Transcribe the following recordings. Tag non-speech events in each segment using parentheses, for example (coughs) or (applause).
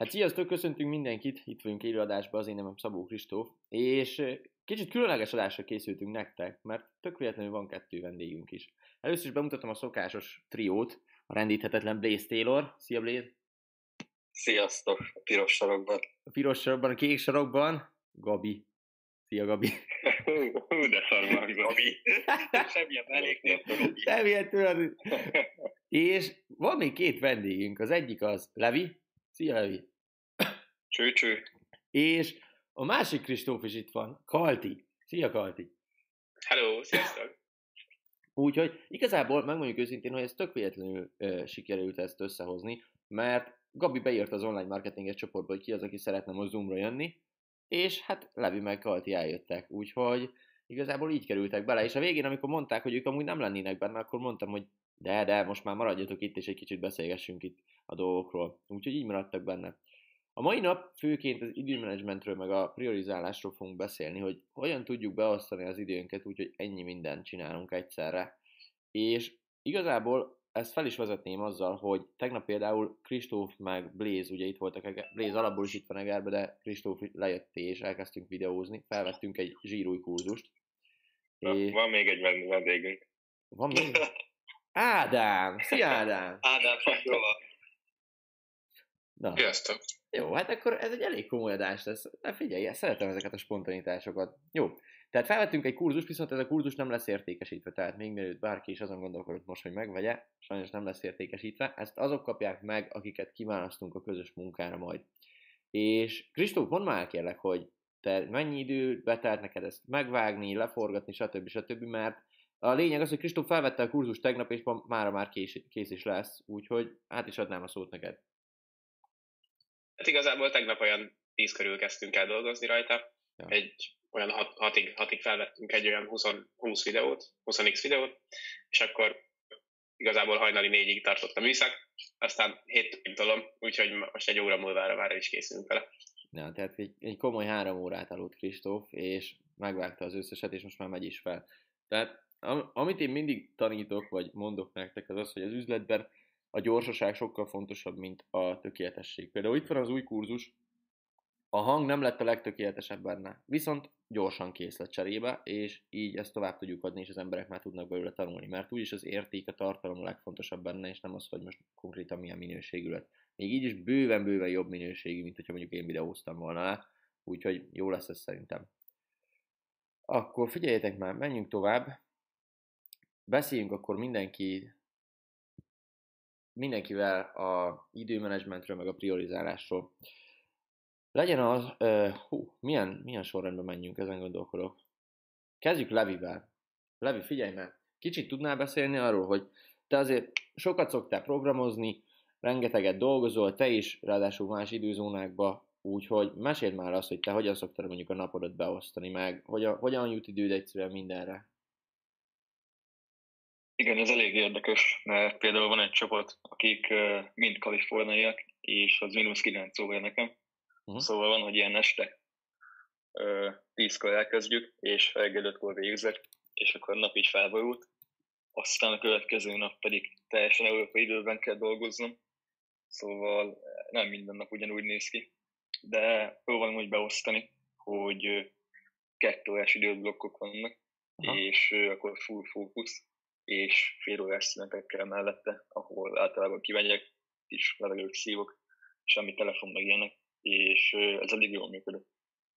Hát sziasztok, köszöntünk mindenkit, itt vagyunk élőadásban, az én nevem Szabó Kristóf, és kicsit különleges adásra készültünk nektek, mert tök véletlenül van kettő vendégünk is. Először is bemutatom a szokásos triót, a rendíthetetlen Blaze Taylor. Szia Blaze! Sziasztok, a piros sarokban. A piros sarokban, a kék sarokban, Gabi. Szia Gabi! (laughs) Hú, de szar van, Gabi. Semmilyen elég Semmilyen tőled. És van még két vendégünk, az egyik az Levi. Szia Levi! Cső-cső. És a másik Kristóf is itt van, Kalti. Szia Kalti! Hello, sziasztok! (sniffs) Úgyhogy igazából megmondjuk őszintén, hogy ez tök véletlenül ö, sikerült ezt összehozni, mert Gabi beírt az online marketinges csoportba, hogy ki az, aki szeretne most Zoomra jönni, és hát Levi meg Kalti eljöttek, úgyhogy igazából így kerültek bele, és a végén, amikor mondták, hogy ők amúgy nem lennének benne, akkor mondtam, hogy de, de, most már maradjatok itt, és egy kicsit beszélgessünk itt a dolgokról. Úgyhogy így maradtak benne. A mai nap főként az időmenedzsmentről, meg a priorizálásról fogunk beszélni, hogy hogyan tudjuk beosztani az időnket úgy, hogy ennyi mindent csinálunk egyszerre. És igazából ezt fel is vezetném azzal, hogy tegnap például Kristóf meg Blaze, ugye itt voltak, Blaze alapból is itt van Egerbe, de Kristóf lejött és elkezdtünk videózni, felvettünk egy zsírúj kurzust. Na, és... Van még egy vendégünk. Van még? (laughs) Ádám! Szia Ádám! Ádám, Fabiola! Na. Sziasztok! Jó, hát akkor ez egy elég komoly adás lesz. Na figyelj, szeretem ezeket a spontanitásokat. Jó, tehát felvettünk egy kurzus, viszont ez a kurzus nem lesz értékesítve, tehát még mielőtt bárki is azon gondolkodott most, hogy megvegye, sajnos nem lesz értékesítve. Ezt azok kapják meg, akiket kiválasztunk a közös munkára majd. És Kristóf, mondd már kérlek, hogy te mennyi idő betelt neked ezt megvágni, leforgatni, stb. stb. Mert a lényeg az, hogy Kristóf felvette a kurzus tegnap, és mára már kész, is lesz, úgyhogy át is adnám a szót neked. Hát igazából tegnap olyan 10 körül kezdtünk el dolgozni rajta. Ja. Egy olyan hat, hatig, hatig felvettünk egy olyan 20, 20 videót, 20x videót, és akkor igazából hajnali négyig tartott a műszak, aztán hét tolom, úgyhogy most egy óra múlva már is készülünk vele. Ja, tehát egy, egy komoly három órát aludt Kristóf, és megvágta az összeset, és most már megy is fel. Tehát am, amit én mindig tanítok, vagy mondok nektek, az az, hogy az üzletben a gyorsaság sokkal fontosabb, mint a tökéletesség. Például itt van az új kurzus, a hang nem lett a legtökéletesebb benne, viszont gyorsan kész lett cserébe, és így ezt tovább tudjuk adni, és az emberek már tudnak belőle tanulni, mert úgyis az érték, a tartalom a legfontosabb benne, és nem az, hogy most konkrétan milyen minőségű lett. Még így is bőven-bőven jobb minőségű, mint hogyha mondjuk én videóztam volna le, úgyhogy jó lesz ez szerintem. Akkor figyeljetek már, menjünk tovább. Beszéljünk akkor mindenki mindenkivel a időmenedzsmentről, meg a priorizálásról. Legyen az, uh, hú, milyen, milyen sorrendben menjünk, ezen gondolkodok. Kezdjük Levivel. Levi, figyelj meg, kicsit tudnál beszélni arról, hogy te azért sokat szoktál programozni, rengeteget dolgozol, te is, ráadásul más időzónákba, úgyhogy meséld már azt, hogy te hogyan szoktad mondjuk a napodat beosztani, meg hogyan, hogyan jut időd egyszerűen mindenre. Igen, ez elég érdekes, mert például van egy csapat, akik mind kaliforniaiak, és az mínusz 9 óra nekem. Uh-huh. Szóval van, hogy ilyen este tízkor elkezdjük, és reggel ötkor végzek, és akkor nap is felborult. Aztán a következő nap pedig teljesen európai időben kell dolgoznom, szóval nem minden nap ugyanúgy néz ki. De próbálom úgy beosztani, hogy kettő órás időblokkok vannak, Aha. és akkor full fókusz, és fél órás szünetekkel mellette, ahol általában kimegyek, kis levegőt szívok, semmi telefon meg ilyenek, és ez elég jól működött.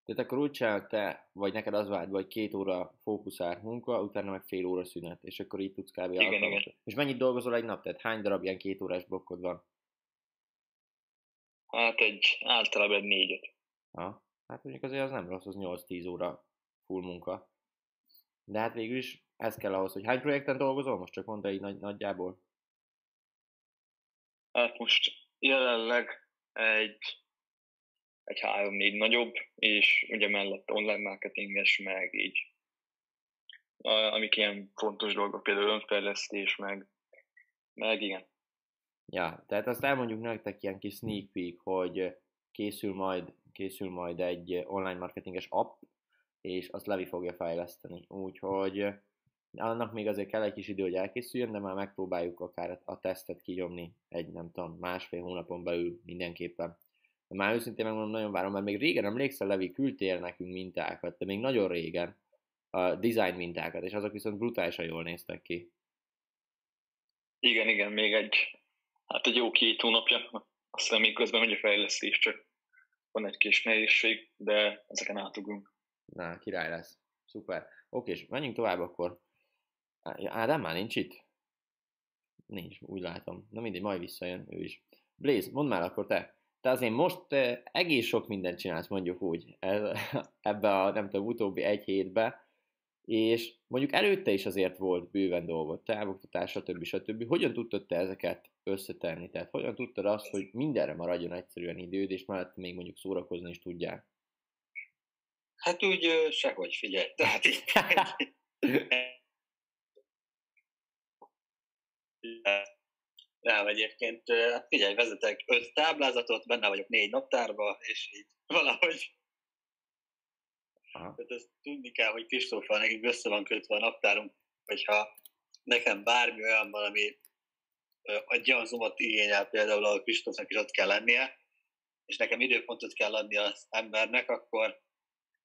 Tehát akkor úgy csinál te, vagy neked az vágy, vagy két óra fókuszált munka, utána meg fél óra szünet, és akkor így tudsz kb. Igen, igen. És mennyit dolgozol egy nap? Tehát hány darab ilyen két órás blokkod van? Hát egy általában egy négyet. Ha, hát mondjuk azért az nem rossz, az 8-10 óra full munka. De hát végül is ez kell ahhoz, hogy hány projekten dolgozol? Most csak mondta így nagy, nagyjából. Hát most jelenleg egy, egy három-négy nagyobb, és ugye mellett online marketinges, meg így amik ilyen fontos dolgok, például önfejlesztés, meg, meg igen. Ja, tehát azt elmondjuk nektek ilyen kis sneak peek, hogy készül majd, készül majd egy online marketinges app, és azt Levi fogja fejleszteni. Úgyhogy annak még azért kell egy kis idő, hogy elkészüljön, de már megpróbáljuk akár a tesztet kinyomni egy, nem tudom, másfél hónapon belül mindenképpen. Már őszintén megmondom, nagyon várom, mert még régen emlékszel, Levi, küldtél nekünk mintákat, de még nagyon régen a design mintákat, és azok viszont brutálisan jól néztek ki. Igen, igen, még egy, hát egy jó két hónapja, aztán még közben megy a fejlesztés, csak van egy kis nehézség, de ezeken átugrunk. Na, király lesz. Szuper. Oké, és menjünk tovább akkor. Ádám már nincs itt? Nincs, úgy látom. Na mindegy, majd visszajön ő is. Blaze, mondd már akkor te. Te azért most te egész sok mindent csinálsz, mondjuk úgy, (laughs) ebbe a, nem tudom, utóbbi egy hétbe, és mondjuk előtte is azért volt bőven dolgot, távoktatás, stb. stb. Hogyan tudtad te ezeket összetenni? Tehát hogyan tudtad azt, hogy mindenre maradjon egyszerűen időd, és mellett még mondjuk szórakozni is tudják? Hát úgy sehogy figyelj. Tehát így, (laughs) (laughs) Nem, egyébként, hát figyelj, vezetek öt táblázatot, benne vagyok négy naptárba, és így valahogy Aha. Tehát ezt tudni kell, hogy Kristóffal nekünk össze van kötve a naptárunk, hogyha nekem bármi olyan valami egy olyan zomat igényel például, ahol Kristófnak is ott kell lennie, és nekem időpontot kell adni az embernek, akkor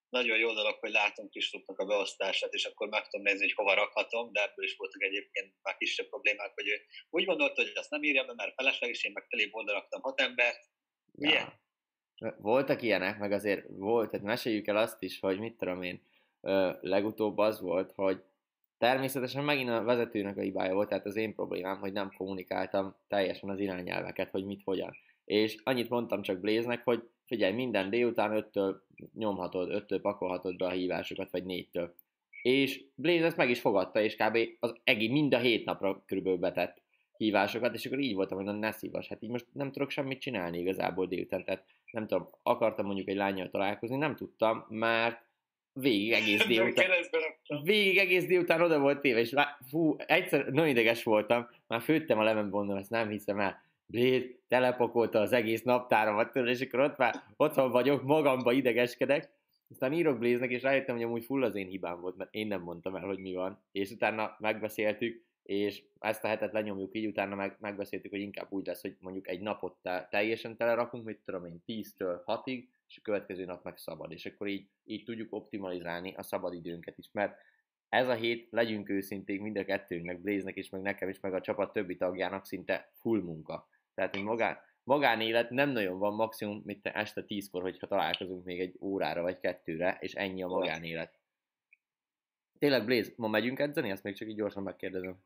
nagyon jó dolog, hogy látom Kristófnak a beosztását, és akkor meg tudom nézni, hogy hova rakhatom, de ebből is voltak egyébként már kisebb problémák, hogy ő úgy gondolta, hogy azt nem írja be, mert felesleges, én meg oldal raktam hat embert. Ja. Voltak ilyenek, meg azért volt, tehát meséljük el azt is, hogy mit tudom én, legutóbb az volt, hogy természetesen megint a vezetőnek a hibája volt, tehát az én problémám, hogy nem kommunikáltam teljesen az irányelveket, hogy mit, hogyan. És annyit mondtam csak Bléznek, hogy figyelj, minden délután öttől nyomhatod, öttől pakolhatod be a hívásokat, vagy négytől. És Blaze ezt meg is fogadta, és kb. az egész mind a hét napra körülbelül betett hívásokat, és akkor így voltam, hogy na ne szívas, hát így most nem tudok semmit csinálni igazából délután, tehát nem tudom, akartam mondjuk egy lányjal találkozni, nem tudtam, mert végig egész délután, végig egész délután oda volt téve, és fú, egyszer nagyon ideges voltam, már főttem a lemenbondon, ezt nem hiszem el, Bléd telepakolta az egész naptáramat és akkor ott már otthon vagyok, magamba idegeskedek, aztán írok Bléznek, és rájöttem, hogy amúgy full az én hibám volt, mert én nem mondtam el, hogy mi van, és utána megbeszéltük, és ezt a hetet lenyomjuk így, utána meg, megbeszéltük, hogy inkább úgy lesz, hogy mondjuk egy napot te, teljesen telerakunk, mit tudom én, 10-től 6-ig, és a következő nap meg szabad, és akkor így, így tudjuk optimalizálni a szabad időnket is, mert ez a hét, legyünk őszinték, mind a kettőnknek, Bléznek is, meg nekem is, meg a csapat többi tagjának szinte full munka. Tehát, hogy magán, magánélet nem nagyon van, maximum mint este tízkor, hogyha találkozunk még egy órára vagy kettőre, és ennyi a magánélet. Tényleg, Blaze, ma megyünk edzeni? Ezt még csak így gyorsan megkérdezem.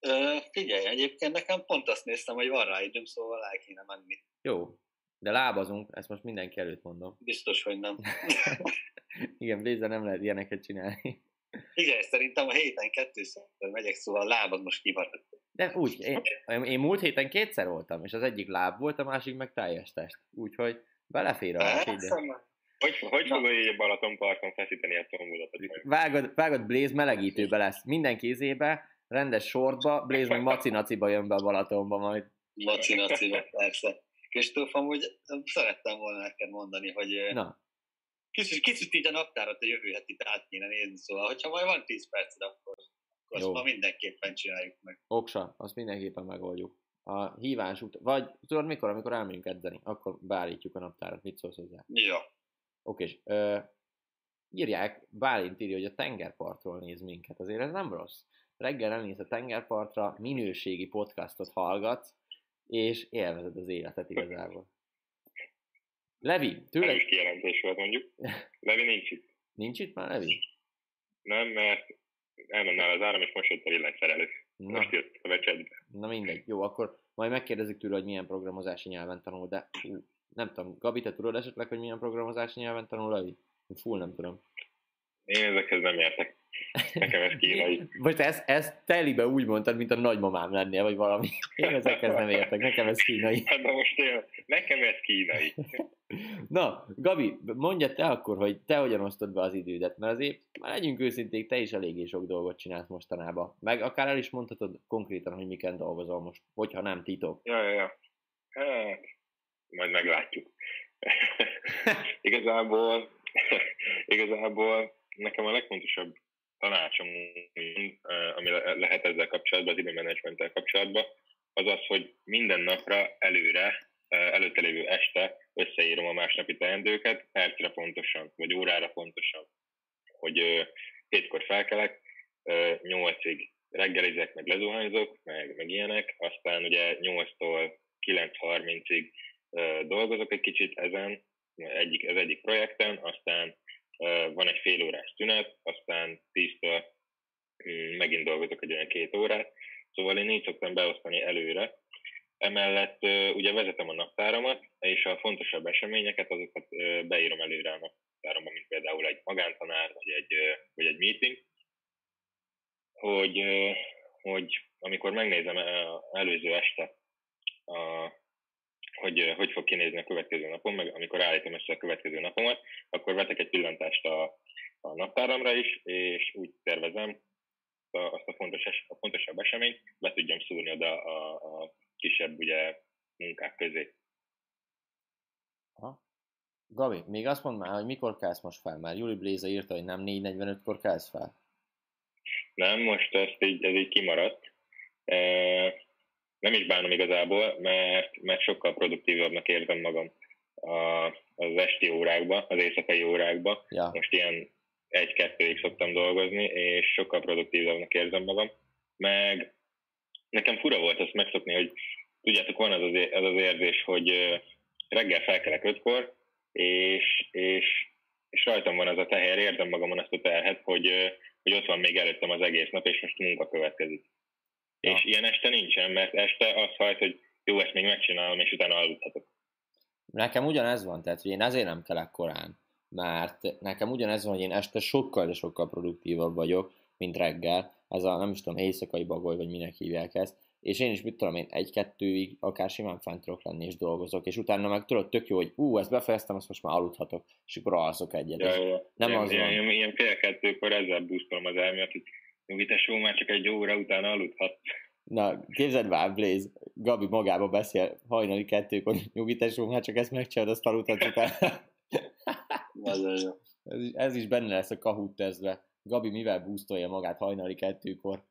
Ö, figyelj, egyébként nekem pont azt néztem, hogy van rá időm, szóval el kéne menni. Jó, de lábazunk, ezt most mindenki előtt mondom. Biztos, hogy nem. (laughs) Igen, Blaze nem lehet ilyeneket csinálni. Igen, szerintem a héten kettőször megyek, szóval a lábad most kimaradt. De úgy, én, én múlt héten kétszer voltam, és az egyik láb volt, a másik meg teljes test. Úgyhogy belefér a hát, Hogy, hogy fogod így a Balaton parton feszíteni a combulatot? Vágod, vágod Blaze melegítőbe lesz. Minden kézébe, rendes sortba, Blaze meg macinaciba jön be a Balatonba majd. Macinaciba, persze. Kristóf, amúgy szerettem volna neked mondani, hogy Na kicsit, kicsit így a naptárat a jövő hetit át kéne nézni, szóval, hogyha majd van 10 perced, akkor, akkor azt ma mindenképpen csináljuk meg. Oksa, azt mindenképpen megoldjuk. A hívás után, vagy tudod mikor, amikor elmegyünk edzeni, akkor beállítjuk a naptárat, mit szólsz hozzá? Jó. Oké, és ö, írják, Bálint írja, hogy a tengerpartról néz minket, azért ez nem rossz. Reggel elmész a tengerpartra, minőségi podcastot hallgatsz, és élvezed az életet igazából. Levi, tőle... Is kijelentés volt mondjuk. Levi nincs itt. Nincs itt már Levi? Nem, mert elmenne az áram, és most jött a villanyszerelő. Most jött a becsedbe. Na mindegy. Jó, akkor majd megkérdezik tőle, hogy milyen programozási nyelven tanul, de nem tudom, Gabi, te tudod esetleg, hogy milyen programozási nyelven tanul Levi? Full nem tudom. Én ezekhez nem értek. Nekem ez kínai. (laughs) Most ezt, ezt telibe úgy mondtad, mint a nagymamám lennél, vagy valami. Én ezekhez nem értek, nekem ez kínai. Hát na most én, nekem ez kínai. Na, Gabi, mondja te akkor, hogy te hogyan osztod be az idődet, mert azért már legyünk őszinték, te is eléggé sok dolgot csinálsz mostanában. Meg akár el is mondhatod konkrétan, hogy miken dolgozol most, hogyha nem titok. Ja, ja, ja. Hát, majd meglátjuk. (laughs) igazából, igazából nekem a legfontosabb tanácsom, ami lehet ezzel kapcsolatban, az időmenedzsmenttel kapcsolatban, az az, hogy minden napra előre, előtte lévő este összeírom a másnapi teendőket, percre pontosan, vagy órára pontosan, hogy hétkor felkelek, nyolcig reggelizek, meg lezuhanyzok, meg, meg ilyenek, aztán ugye 8-tól 9.30-ig dolgozok egy kicsit ezen, egyik, ez egyik projekten, aztán van egy fél órás tünet, aztán 10-től mm, megint dolgozok egy olyan két órát, szóval én így szoktam beosztani előre. Emellett ugye vezetem a naptáramat, és a fontosabb eseményeket azokat beírom előre a naptáramba, mint például egy magántanár, vagy egy, vagy egy meeting, hogy, hogy amikor megnézem előző este, a, hogy hogy fog kinézni a következő napom, meg amikor állítom össze a következő napomat, akkor vetek egy pillantást a, a naptáramra is, és úgy tervezem azt a, fontos, a fontosabb eseményt, be tudjam szúrni oda a, a kisebb ugye, munkák közé. Aha. Gabi, még azt mondd már, hogy mikor kelsz most fel? Már Juli Bléza írta, hogy nem 4.45-kor kelsz fel. Nem, most ezt így, ez így kimaradt. E, nem is bánom igazából, mert, mert sokkal produktívabbnak érzem magam a, az esti órákba, az éjszakai órákba. Ja. Most ilyen egy-kettőig szoktam dolgozni, és sokkal produktívabbnak érzem magam. Meg nekem fura volt ezt megszokni, hogy tudjátok, van az az, az, az érzés, hogy reggel felkelek ötkor, és, és, és rajtam van az a teher, érzem magamon ezt a terhet, hogy, hogy ott van még előttem az egész nap, és most munka következik. Ja. És ilyen este nincsen, mert este az hajt, hogy jó, ezt még megcsinálom, és utána aludhatok. Nekem ugyanez van, tehát hogy én ezért nem kelek korán, mert nekem ugyanez van, hogy én este sokkal, de sokkal produktívabb vagyok, mint reggel. Ez a, nem is tudom, éjszakai bagoly, vagy minek hívják ezt. És én is, mit tudom én, egy-kettőig akár simán fent tudok lenni, és dolgozok. És utána meg tudod, tök jó, hogy ú, ezt befejeztem, azt most már aludhatok, és akkor alszok egyet. Ja, ja. Nem ilyen, az ilyen, van. Ilyen, fél kettőkor ezzel boostolom az elmélet, hogy nyugítású már csak egy óra után aludhat. Na, képzeld már, Blaze, Gabi magába beszél hajnali kettőkor, nyugítású, már csak ezt megcsinálod, azt aludhatsz utána. ez, is, ez is benne lesz a Kahoot tesztbe. Gabi mivel boostolja magát hajnali kettőkor?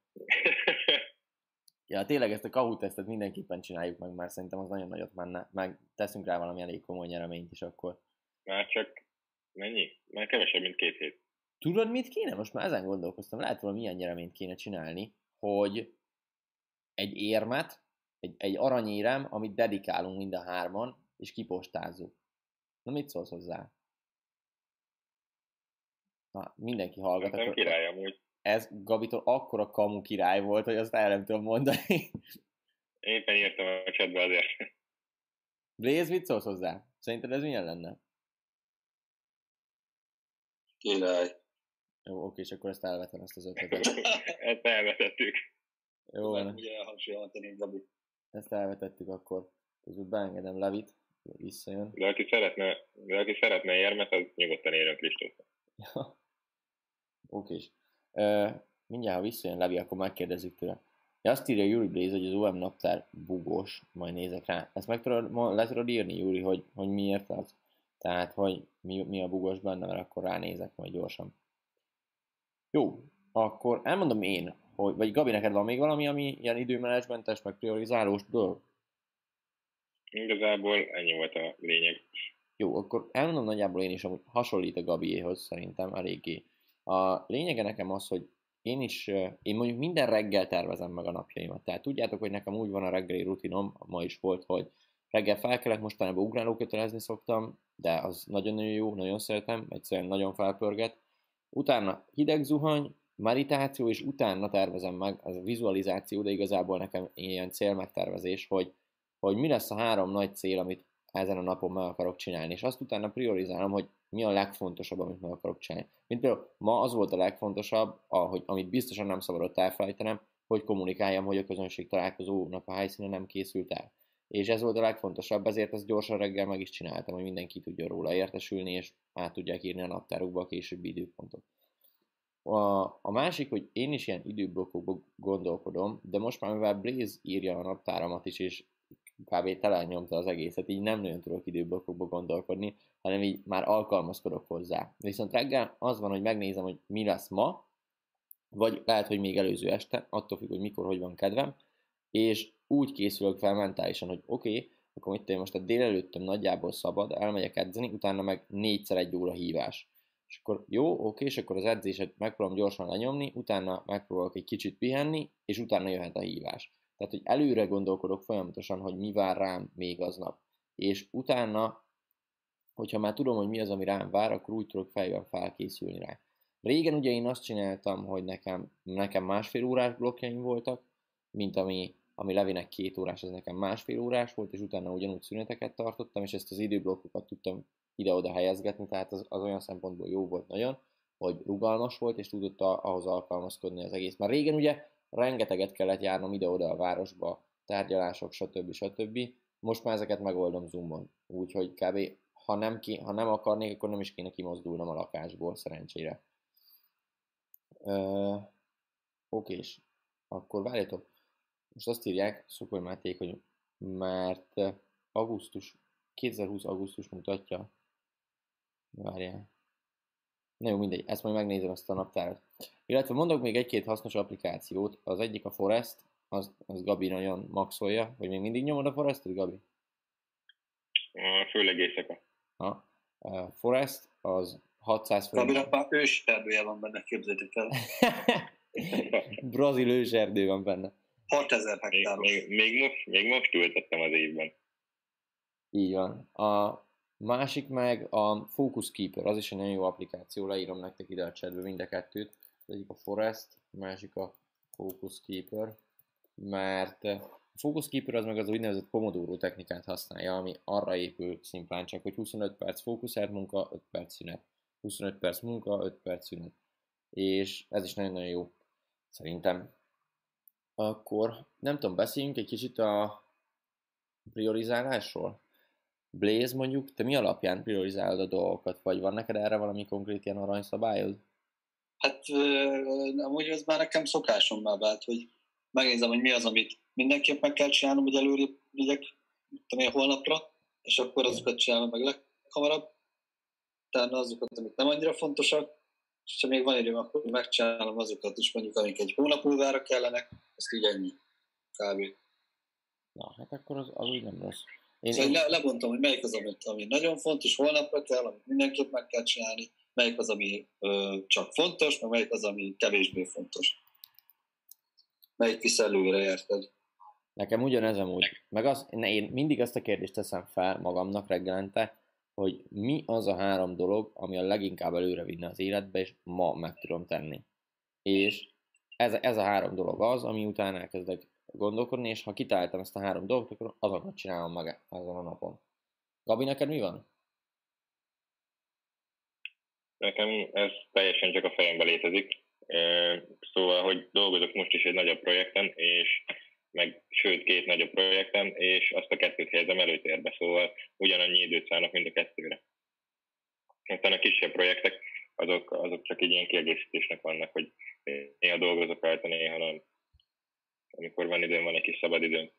ja, tényleg ezt a Kahoot tesztet mindenképpen csináljuk meg, mert szerintem az nagyon nagyot menne. Meg teszünk rá valami elég komoly nyereményt is akkor. Már csak mennyi? Már kevesebb, mint két hét. Tudod, mit kéne? Most már ezen gondolkoztam. Lehet valami ilyen nyereményt kéne csinálni, hogy egy érmet, egy, egy aranyérem, amit dedikálunk mind a hárman, és kipostázzuk. Na mit szólsz hozzá? Na, mindenki hallgat. Nem akkor... király amúgy. Ez Gabitól akkora kamu király volt, hogy azt el nem tudom mondani. Éppen írtam a chatbe azért. Blaze, mit szólsz hozzá? Szerinted ez milyen lenne? Király. Jó, oké, és akkor ezt elvetem ezt az ötletet. ezt elvetettük. Jó, van. Ugye elhasonlítani, Gabi. Ezt elvetettük akkor. Közben beengedem Levit, visszajön. De aki szeretne, de aki szeretne érmet, az nyugodtan érünk listót. (laughs) Oké. Uh, mindjárt, ha visszajön Levi, akkor megkérdezzük tőle. Ja, azt írja Júri Blaze, hogy az OM naptár bugós, majd nézek rá. Ezt meg tudod, le tudod írni, Júri, hogy, hogy miért az? Tehát, hogy mi, mi a bugós benne, mert akkor ránézek majd gyorsan. Jó, akkor elmondom én, hogy, vagy Gabi, neked van még valami, ami ilyen időmenedzsmentes, meg priorizálós dolog? Igazából ennyi volt a lényeg. Jó, akkor elmondom nagyjából én is, amúgy hasonlít a Gabiéhoz szerintem eléggé. A lényege nekem az, hogy én is, én mondjuk minden reggel tervezem meg a napjaimat. Tehát tudjátok, hogy nekem úgy van a reggeli rutinom, ma is volt, hogy reggel felkelek, mostanában ugrálókötelezni szoktam, de az nagyon-nagyon jó, nagyon szeretem, egyszerűen nagyon felpörget. Utána hideg zuhany, meditáció, és utána tervezem meg, az a vizualizáció, de igazából nekem ilyen célmegtervezés, hogy, hogy mi lesz a három nagy cél, amit ezen a napon meg akarok csinálni, és azt utána priorizálom, hogy mi a legfontosabb, amit meg akarok csinálni. Mint például ma az volt a legfontosabb, ahogy, amit biztosan nem szabadott elfelejtenem, hogy kommunikáljam, hogy a közönség találkozó nap a helyszínen nem készült el. És ez volt a legfontosabb, ezért ezt gyorsan reggel meg is csináltam, hogy mindenki tudja róla értesülni, és át tudják írni a naptárukba a későbbi időpontot. A, a másik, hogy én is ilyen időblokkokban gondolkodom, de most már mivel Blaze írja a naptáramat is, és kb. nyomta az egészet, így nem nagyon tudok időblokkokba gondolkodni, hanem így már alkalmazkodok hozzá. Viszont reggel az van, hogy megnézem, hogy mi lesz ma, vagy lehet, hogy még előző este, attól függ, hogy mikor, hogy van kedvem, és úgy készülök fel mentálisan, hogy oké, okay, akkor mit én most a délelőttöm nagyjából szabad, elmegyek edzeni, utána meg négyszer egy óra hívás. És akkor jó, oké, és akkor az edzéset megpróbálom gyorsan lenyomni, utána megpróbálok egy kicsit pihenni, és utána jöhet a hívás. Tehát, hogy előre gondolkodok folyamatosan, hogy mi vár rám még aznap. És utána, hogyha már tudom, hogy mi az, ami rám vár, akkor úgy tudok fejben felkészülni rá. Régen ugye én azt csináltam, hogy nekem, nekem másfél órás blokkjaim voltak, mint ami, ami Levinek két órás, ez nekem másfél órás volt, és utána ugyanúgy szüneteket tartottam, és ezt az időblokkokat tudtam ide-oda helyezgetni, tehát az, az olyan szempontból jó volt nagyon, hogy rugalmas volt, és tudott ahhoz alkalmazkodni az egész. Már régen ugye rengeteget kellett járnom ide-oda a városba, tárgyalások, stb. stb. Most már ezeket megoldom Zoomon, úgyhogy kb. Ha nem, ki, ha nem akarnék, akkor nem is kéne kimozdulnom a lakásból, szerencsére. Uh, Oké, és akkor várjatok. Most azt írják, Szokor Máték, hogy mert augusztus, 2020 augusztus mutatja. Várjál. Na jó, mindegy, ezt majd megnézem ezt a naptárat. Illetve mondok még egy-két hasznos applikációt. Az egyik a Forest, az, az Gabi nagyon maxolja, vagy még mindig nyomod a Forestet, Gabi? Főleg éjszaka. Ha. Forest az 600 forint. Gabinak már őserdője van benne, képzeljétek el. (laughs) (laughs) Brazil őserdő van benne. 6000 hektáros. Még, még, még, most, még most ültettem az évben. Így van. A másik meg a Focus Keeper, az is egy nagyon jó applikáció, leírom nektek ide a chatbe mind a kettőt. Az egyik a Forest, a másik a Focus Keeper, mert a Focus Keeper az meg az úgynevezett Pomodoro technikát használja, ami arra épül szimplán csak, hogy 25 perc fókuszált munka, 5 perc szünet. 25 perc munka, 5 perc szünet. És ez is nagyon-nagyon jó, szerintem. Akkor nem tudom, beszéljünk egy kicsit a priorizálásról? Blaze mondjuk, te mi alapján priorizálod a dolgokat, vagy van neked erre valami konkrét ilyen aranyszabályod? Hát amúgy ez már nekem szokásom már vált, hogy megnézem, hogy mi az, amit mindenképp meg kell csinálnom, hogy előre vigyek, tudom én, holnapra, és akkor azokat csinálom meg leghamarabb. Utána azokat, amik nem annyira fontosak, és ha még van időm, akkor megcsinálom azokat is, mondjuk, amik egy hónap múlvára kellenek, ezt így ennyi, kb. Na, hát akkor az, az úgy nem rossz. Én, szóval én... Le, lebontom, hogy melyik az, amit, ami nagyon fontos, holnapra kell, amit mindenképp meg kell csinálni, melyik az, ami ö, csak fontos, meg melyik az, ami kevésbé fontos. Melyik visz előre, érted? Nekem ugyanez amúgy. Meg az, ne, én mindig azt a kérdést teszem fel magamnak reggelente, hogy mi az a három dolog, ami a leginkább előre vinne az életbe, és ma meg tudom tenni. És ez, ez a három dolog az, ami után elkezdek gondolkodni, és ha kitáltam ezt a három dolgot, akkor azokat csinálom meg ezen a napon. Gabi, neked mi van? Nekem ez teljesen csak a fejembe létezik. Szóval, hogy dolgozok most is egy nagyobb projekten, és meg sőt két nagyobb projekten, és azt a kettőt helyezem előtérbe, szóval ugyanannyi időt szállnak mind a kettőre. Aztán a kisebb projektek, azok, azok csak egy ilyen kiegészítésnek vannak, hogy néha dolgozok rajta, néha nem amikor van időm, van egy kis szabad időm.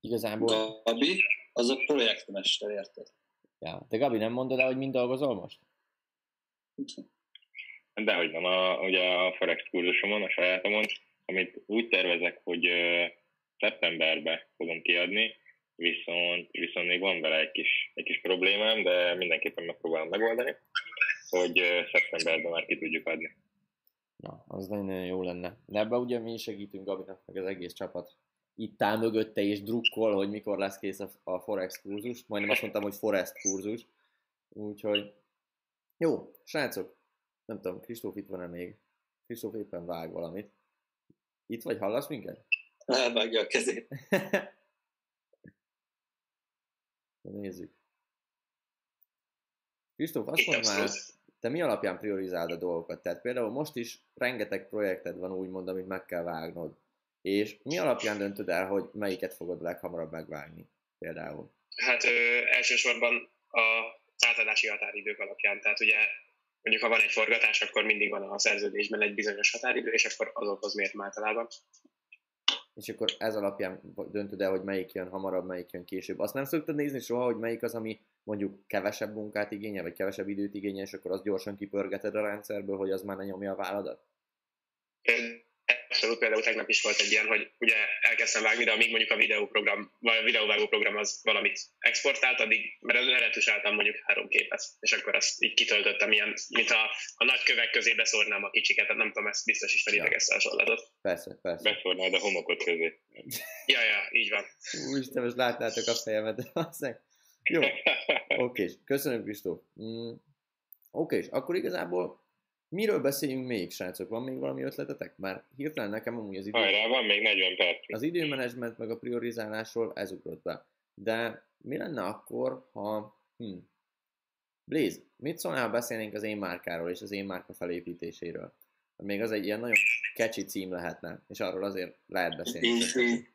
Igazából... Gabi, az a projektmester, érted? Ja, te Gabi, nem mondod el, hogy mind dolgozol most? Dehogy nem, a, ugye a Forex kurzusomon, a sajátomon, amit úgy tervezek, hogy szeptemberbe fogom kiadni, viszont, viszont még van vele egy kis, egy kis problémám, de mindenképpen megpróbálom megoldani, hogy szeptemberben már ki tudjuk adni. Na, az nagyon jó lenne. De ebben ugye mi segítünk Gabinak, meg az egész csapat. Itt áll mögötte és drukkol, hogy mikor lesz kész a Forex kurzus. Majdnem azt mondtam, hogy Forest kurzus. Úgyhogy jó, srácok, nem tudom, Kristóf itt van-e még? Kristóf éppen vág valamit. Itt vagy, hallasz minket? Elvágja a kezét. (laughs) Nézzük. Kristóf, azt mondd már, te mi alapján priorizálod a dolgokat? Tehát például most is rengeteg projekted van úgymond, amit meg kell vágnod. És mi alapján döntöd el, hogy melyiket fogod leghamarabb megvágni például? Hát ö, elsősorban a átadási határidők alapján. Tehát ugye mondjuk ha van egy forgatás, akkor mindig van a szerződésben egy bizonyos határidő, és akkor azokhoz mértem általában. És akkor ez alapján döntöd el, hogy melyik jön hamarabb, melyik jön később. Azt nem szoktad nézni soha, hogy melyik az, ami mondjuk kevesebb munkát igényel, vagy kevesebb időt igényel, és akkor azt gyorsan kipörgeted a rendszerből, hogy az már ne nyomja a válladat? Abszolút, például tegnap is volt egy ilyen, hogy ugye elkezdtem vágni, de amíg mondjuk a videóprogram, vagy a videóvágó program az valamit exportált, addig, mert leretusáltam mondjuk három képet, és akkor azt így kitöltöttem ilyen, mint a, a nagy kövek közé beszórnám a kicsiket, tehát nem tudom, ezt biztos ismeritek ja. ezt a hasonlatot. Persze, persze. Beszórnád a homokot közé. ja, ja, így van. Úristen, most látnátok a fejemet, Jó, (laughs) oké, köszönöm Kristóf. Mm. Oké, és akkor igazából Miről beszéljünk még, srácok? Van még valami ötletetek? Már hirtelen nekem amúgy az idő... Hajrá, van még 40 perc. Az időmenedzsment meg a priorizálásról ez ugrott be. De mi lenne akkor, ha... Hm, Blaze, mit szólnál, ha beszélnénk az én márkáról és az én márka felépítéséről? Még az egy ilyen nagyon catchy cím lehetne, és arról azért lehet beszélni. Így,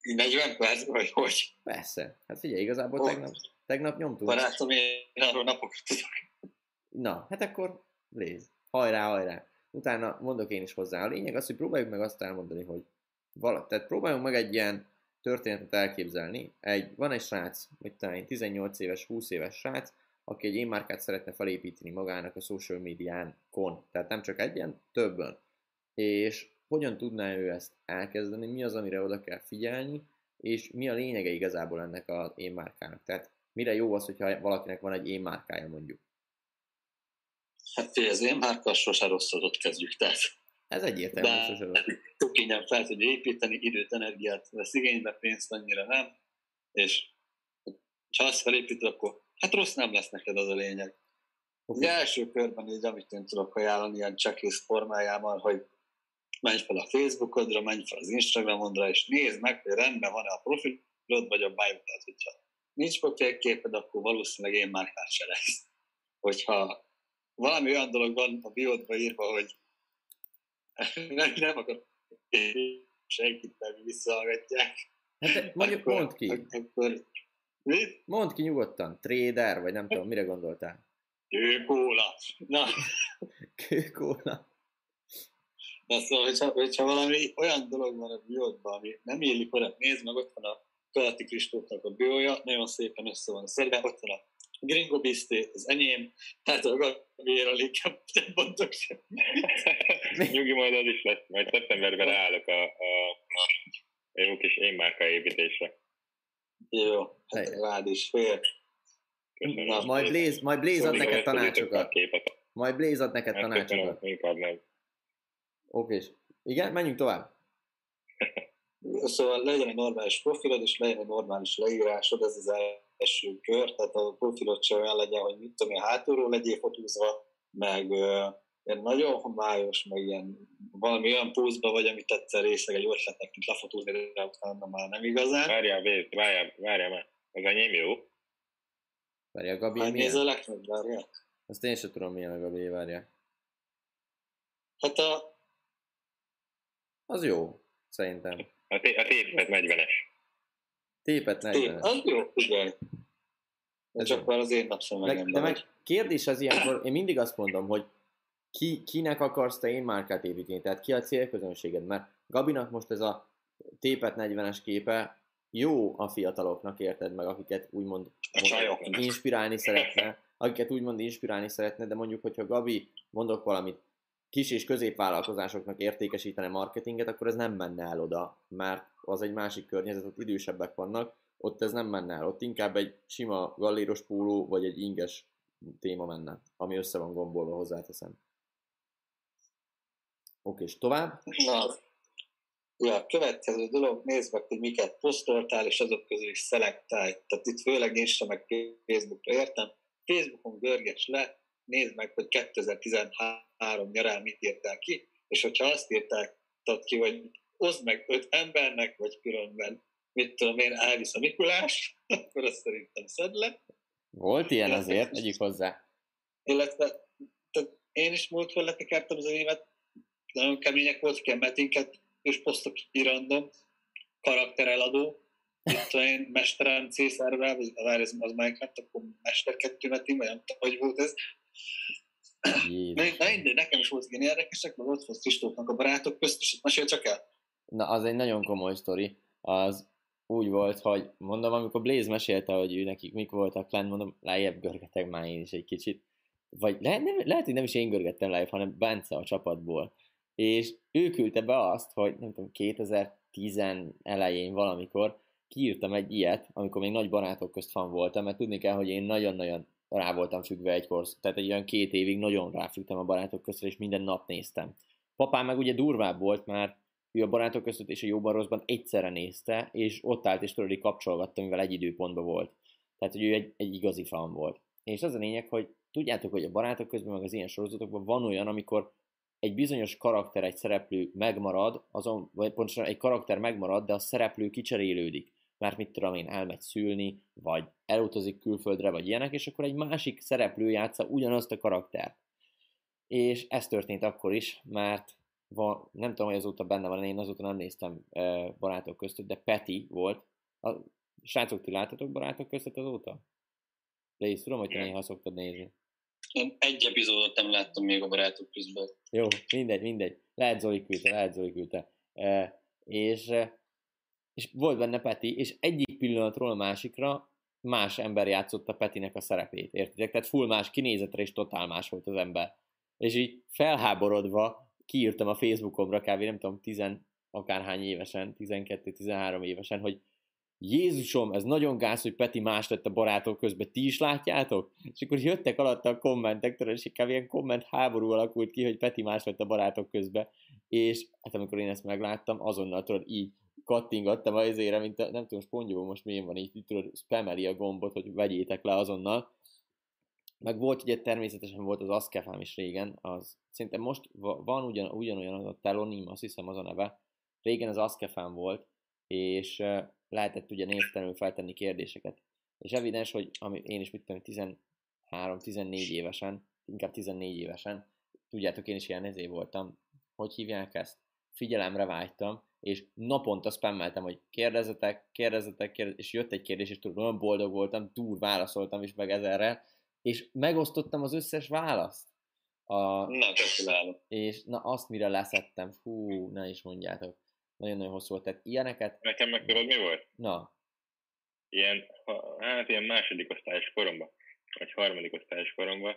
40 perc, vagy hogy? Persze. Hát figyelj, igazából tegnap, tegnap nyomtunk. Barátom, én arról napokat tudok. Na, hát akkor Blaze hajrá, hajrá. Utána mondok én is hozzá. A lényeg az, hogy próbáljuk meg azt elmondani, hogy vala, tehát próbáljunk meg egy ilyen történetet elképzelni. Egy, van egy srác, mit tudom 18 éves, 20 éves srác, aki egy én márkát szeretne felépíteni magának a social médián kon. Tehát nem csak egyen, többen. És hogyan tudná ő ezt elkezdeni, mi az, amire oda kell figyelni, és mi a lényege igazából ennek az én márkának. Tehát mire jó az, hogyha valakinek van egy én márkája mondjuk. Hát az én márka sose kezdjük, tehát. Ez egyértelmű, De sose rossz. Tök ingyen fel tudja építeni, időt, energiát vesz igénybe, pénzt annyira nem, és ha azt felépíted, akkor hát rossz nem lesz neked az a lényeg. Okay. Az első körben így, amit én tudok ajánlani ilyen checklist formájában, hogy menj fel a Facebookodra, menj fel az Instagramodra, és nézd meg, hogy rendben van-e a profilod, vagy a bio hogyha nincs képed, akkor valószínűleg én már se lesz. Hogyha valami olyan dolog van a biódba írva, hogy (laughs) nem, nem akar senkit nem visszahallgatják. Hát mondjuk akkor, mondd ki. Akkor, mit? Mondd ki nyugodtan. Trader, vagy nem tudom, mire gondoltál? Kőkóla. Na. (laughs) Kőkóla. Na szóval, hogyha, hogyha valami olyan dolog van a biódban, ami nem illik oda, nézd meg, ott van a Kalati Kristófnak a biója, nagyon szépen össze van szedve, ott van a Gringo Biszté, az enyém, tehát a Gabriel inkább nem mondok sem. (laughs) Nyugi, majd az is lesz, majd szeptemberben állok a, a, a jó kis én márka építésre. Jó, hát rád is fél. Na, majd Blaze, majd Blaze ad neked tanácsokat. Majd Blaze ad neked hát tanácsokat. Oké, igen, menjünk tovább. Szóval legyen egy normális profilod, és legyen egy normális leírásod, ez az első kör, tehát a profilod se olyan legyen, hogy mit tudom én, hátulról legyél fotózva, meg ilyen nagyon homályos, meg ilyen valami olyan pózba vagy, amit egyszer részleg egy ötletnek, mint lefotózni, de utána már nem igazán. Várjál, várjál, várjál már, az enyém jó. Várjál, Gabi, hát milyen? nézelek várjál. Azt én sem tudom, milyen a Gabi, várjál. Hát a... Az jó, szerintem. A, t- a tépet 40-es. Tépet 40-es. Az jó, igen. Ez csak már az én napszemegem. De meg kérdés az ilyenkor, én mindig azt mondom, hogy ki, kinek akarsz te én márkát építeni, tehát ki a célközönséged, mert Gabinak most ez a tépet 40-es képe jó a fiataloknak, érted meg, akiket úgymond inspirálni szeretne, akiket úgymond inspirálni szeretne, de mondjuk, hogyha Gabi, mondok valamit, kis és középvállalkozásoknak értékesítene marketinget, akkor ez nem menne el oda, mert az egy másik környezet, ott idősebbek vannak, ott ez nem menne el, ott inkább egy sima galléros póló, vagy egy inges téma menne, ami össze van gombolva, hozzáteszem. Oké, és tovább? Na, ja, következő dolog, nézd meg, hogy miket posztoltál, és azok közül is szelektálj. Tehát itt főleg Insta meg Facebookra értem. Facebookon görges le, nézd meg, hogy 2013 nyarán mit írtál ki, és hogyha azt írták ki, hogy oszd meg öt embernek, vagy különben, mit tudom én, elvisz a Mikulás, (laughs) akkor azt szerintem szed le. Volt ilyen azért, egyik hozzá. Illetve tehát én is múltkor letekertem az évet, nagyon kemények voltak, ilyen metinket, és posztok irandom, karaktereladó, itt én (laughs) mesterem cészárral, vagy várj, ez az Minecraft, akkor Mester 2 metin, vagy nem tudom, hogy volt ez, Na, de nekem is volt ilyen érdekesek, mert ott volt Kristófnak a barátok közt, és mesél csak el. Na, az egy nagyon komoly sztori. Az úgy volt, hogy mondom, amikor Blaze mesélte, hogy ő nekik mik voltak lenn, mondom, lejjebb görgetek már én is egy kicsit. Vagy le, nem, lehet, hogy nem is én görgettem lejjebb, hanem Bence a csapatból. és ő küldte be azt, hogy nem tudom, 2010 elején valamikor kiírtam egy ilyet, amikor még nagy barátok közt fan voltam, mert tudni kell, hogy én nagyon-nagyon rá voltam függve egykor, tehát egy olyan két évig nagyon ráfüggtem a barátok között, és minden nap néztem. Papám meg ugye durvább volt, mert ő a barátok között és a jóban rosszban egyszerre nézte, és ott állt és tudod, kapcsolgatta, mivel egy időpontban volt. Tehát, hogy ő egy, egy igazi fan volt. És az a lényeg, hogy tudjátok, hogy a barátok közben, meg az ilyen sorozatokban van olyan, amikor egy bizonyos karakter, egy szereplő megmarad, azon, vagy pontosan egy karakter megmarad, de a szereplő kicserélődik. Mert mit tudom én, elmegy szülni, vagy elutazik külföldre, vagy ilyenek, és akkor egy másik szereplő játsza ugyanazt a karaktert. És ez történt akkor is, mert van, nem tudom, hogy azóta benne van, én azóta nem néztem e, barátok között, de Peti volt. A, srácok, ti láttatok barátok között azóta? De is tudom, hogy te néha szoktad nézni. Én egy epizódot nem láttam még a barátok közben. Jó, mindegy, mindegy. Lehet Zoli küldte, lehet Zoli küldte. E, és, és volt benne Peti, és egyik pillanatról a másikra más ember játszotta Petinek a szerepét, értitek? Tehát full más kinézetre és totál más volt az ember. És így felháborodva kiírtam a Facebookomra kb. nem tudom, tizen akárhány évesen, 12-13 évesen, hogy Jézusom, ez nagyon gáz, hogy Peti más lett a barátok közben, ti is látjátok? És akkor jöttek alatta a kommentek, és inkább ilyen komment háború alakult ki, hogy Peti más lett a barátok közben, és hát amikor én ezt megláttam, azonnal tudod, így kattingattam az izére, mint a, nem tudom, Spongyóban most milyen van, így, így tudod, spameli a gombot, hogy vegyétek le azonnal. Meg volt ugye természetesen volt az Askefám is régen, az szerintem most van ugyan, ugyanolyan az a Telonim, azt hiszem az a neve, régen az Askefám volt, és lehetett ugye néztelenül feltenni kérdéseket. És evidens, hogy ami én is mit tudom, 13-14 évesen, inkább 14 évesen, tudjátok, én is ilyen ezé voltam, hogy hívják ezt? Figyelemre vágytam, és naponta spammeltem, hogy kérdezetek, kérdezetek, kérdezetek, és jött egy kérdés, és tudom, olyan boldog voltam, túl válaszoltam is meg ezerre, és megosztottam az összes választ. A, na, És na azt mire leszettem, fú, ne is mondjátok. Nagyon-nagyon hosszú volt. Tehát ilyeneket... Nekem meg tudod, mi volt? Na. Ilyen, hát ilyen második osztályos koromban, vagy harmadik osztályos koromban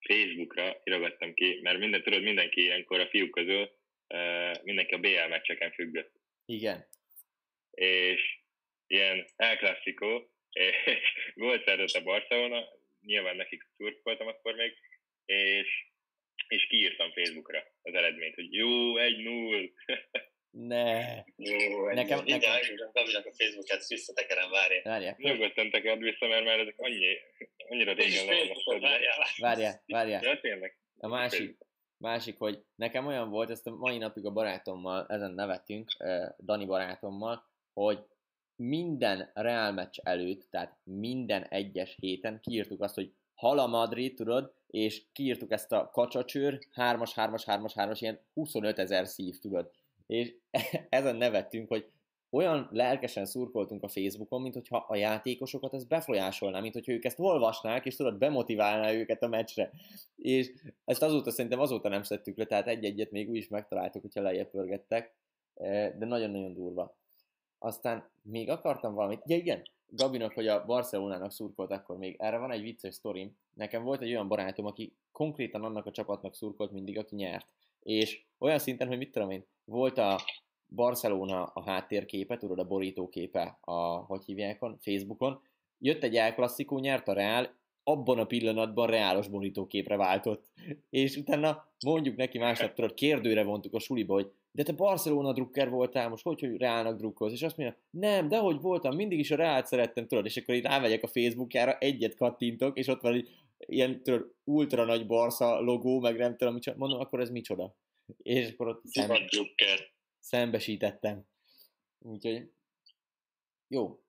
Facebookra irogattam ki, mert minden, tudod, mindenki ilyenkor a fiúk közül mindenki a BL meccseken függött. Igen. És ilyen El Clasico, és volt szerzett a Barcelona, nyilván nekik szurkoltam akkor még, és, és kiírtam Facebookra az eredményt, hogy jó, egy null. Ne. (laughs) Jó, nekem, nekem... nekem... Gabinak a Facebookját visszatekerem, várjál. Várjál. Nyugodtan tekerd vissza, mert már ezek annyi, annyira régen leolvastad. Várjál, várjál. Ja, tényleg. A másik, másik, hogy nekem olyan volt, ezt a mai napig a barátommal, ezen nevetünk, Dani barátommal, hogy minden Real meccs előtt, tehát minden egyes héten kiírtuk azt, hogy Hala Madrid, tudod, és kiírtuk ezt a kacsacsőr, 3-as, 3-as, 3-as, 3-as, ilyen 25 ezer szív, tudod. És (laughs) ezen nevettünk, hogy olyan lelkesen szurkoltunk a Facebookon, mint hogyha a játékosokat ez befolyásolná, mint hogyha ők ezt olvasnák, és tudod, bemotiválná őket a meccsre. És ezt azóta szerintem azóta nem szedtük le, tehát egy-egyet még úgy is megtaláltuk, hogyha lejjebb pörgettek, de nagyon-nagyon durva. Aztán még akartam valamit, ja igen, Gabinak, hogy a Barcelonának szurkolt akkor még, erre van egy vicces sztorim. Nekem volt egy olyan barátom, aki konkrétan annak a csapatnak szurkolt mindig, aki nyert. És olyan szinten, hogy mit tudom én, volt a Barcelona a háttérképe, tudod, a borítóképe, a, hogy hívják on, Facebookon, jött egy elklasszikó, nyert a Real, abban a pillanatban reálos borítóképre váltott. És utána mondjuk neki másnap, tudod, kérdőre vontuk a suliba, hogy de te Barcelona drukker voltál, most hogy, hogy Reálnak drukkolsz? És azt mondja, nem, de hogy voltam, mindig is a Reált szerettem, tudod, és akkor így rávegyek a Facebookjára, egyet kattintok, és ott van egy ilyen, tudod, ultra nagy Barca logó, meg nem tudom, mondom, akkor ez micsoda? És akkor ott szembe, szembesítettem. Úgyhogy, jó,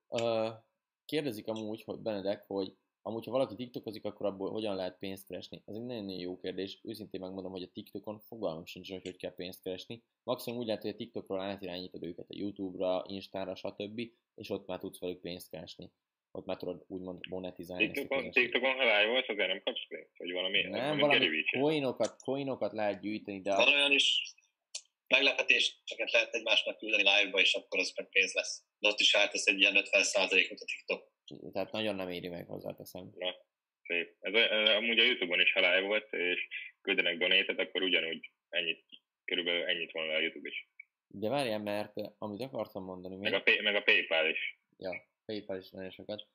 kérdezik amúgy, hogy Benedek, hogy Amúgy, ha valaki TikTokozik, akkor abból hogyan lehet pénzt keresni? Ez egy nagyon-nagyon jó kérdés. Őszintén megmondom, hogy a TikTokon fogalmam sincs, hogy hogy kell pénzt keresni. Maximum úgy lehet, hogy a TikTokról átirányítod őket a YouTube-ra, Instára, stb. És ott már tudsz velük pénzt keresni. Ott már tudod úgymond monetizálni. TikTokon, TikTokon ha live volt, azért nem kapsz pénzt, vagy valami. Nem, valami coinokat, coinokat lehet gyűjteni, de... Van olyan is, meglepetéseket lehet egymásnak küldeni live-ba, és akkor az meg pénz lesz. De ott is eltesz egy ilyen 50%-ot a TikTok tehát nagyon nem éri meg hozzáteszem. Na, szép. Ez, ez, amúgy a Youtube-on is, ha live volt, és küldenek donétet, akkor ugyanúgy ennyit körülbelül ennyit van a YouTube is. De várjál, mert amit akartam mondani... Meg a, pay, meg a Paypal is. Ja, Paypal is nagyon sokat.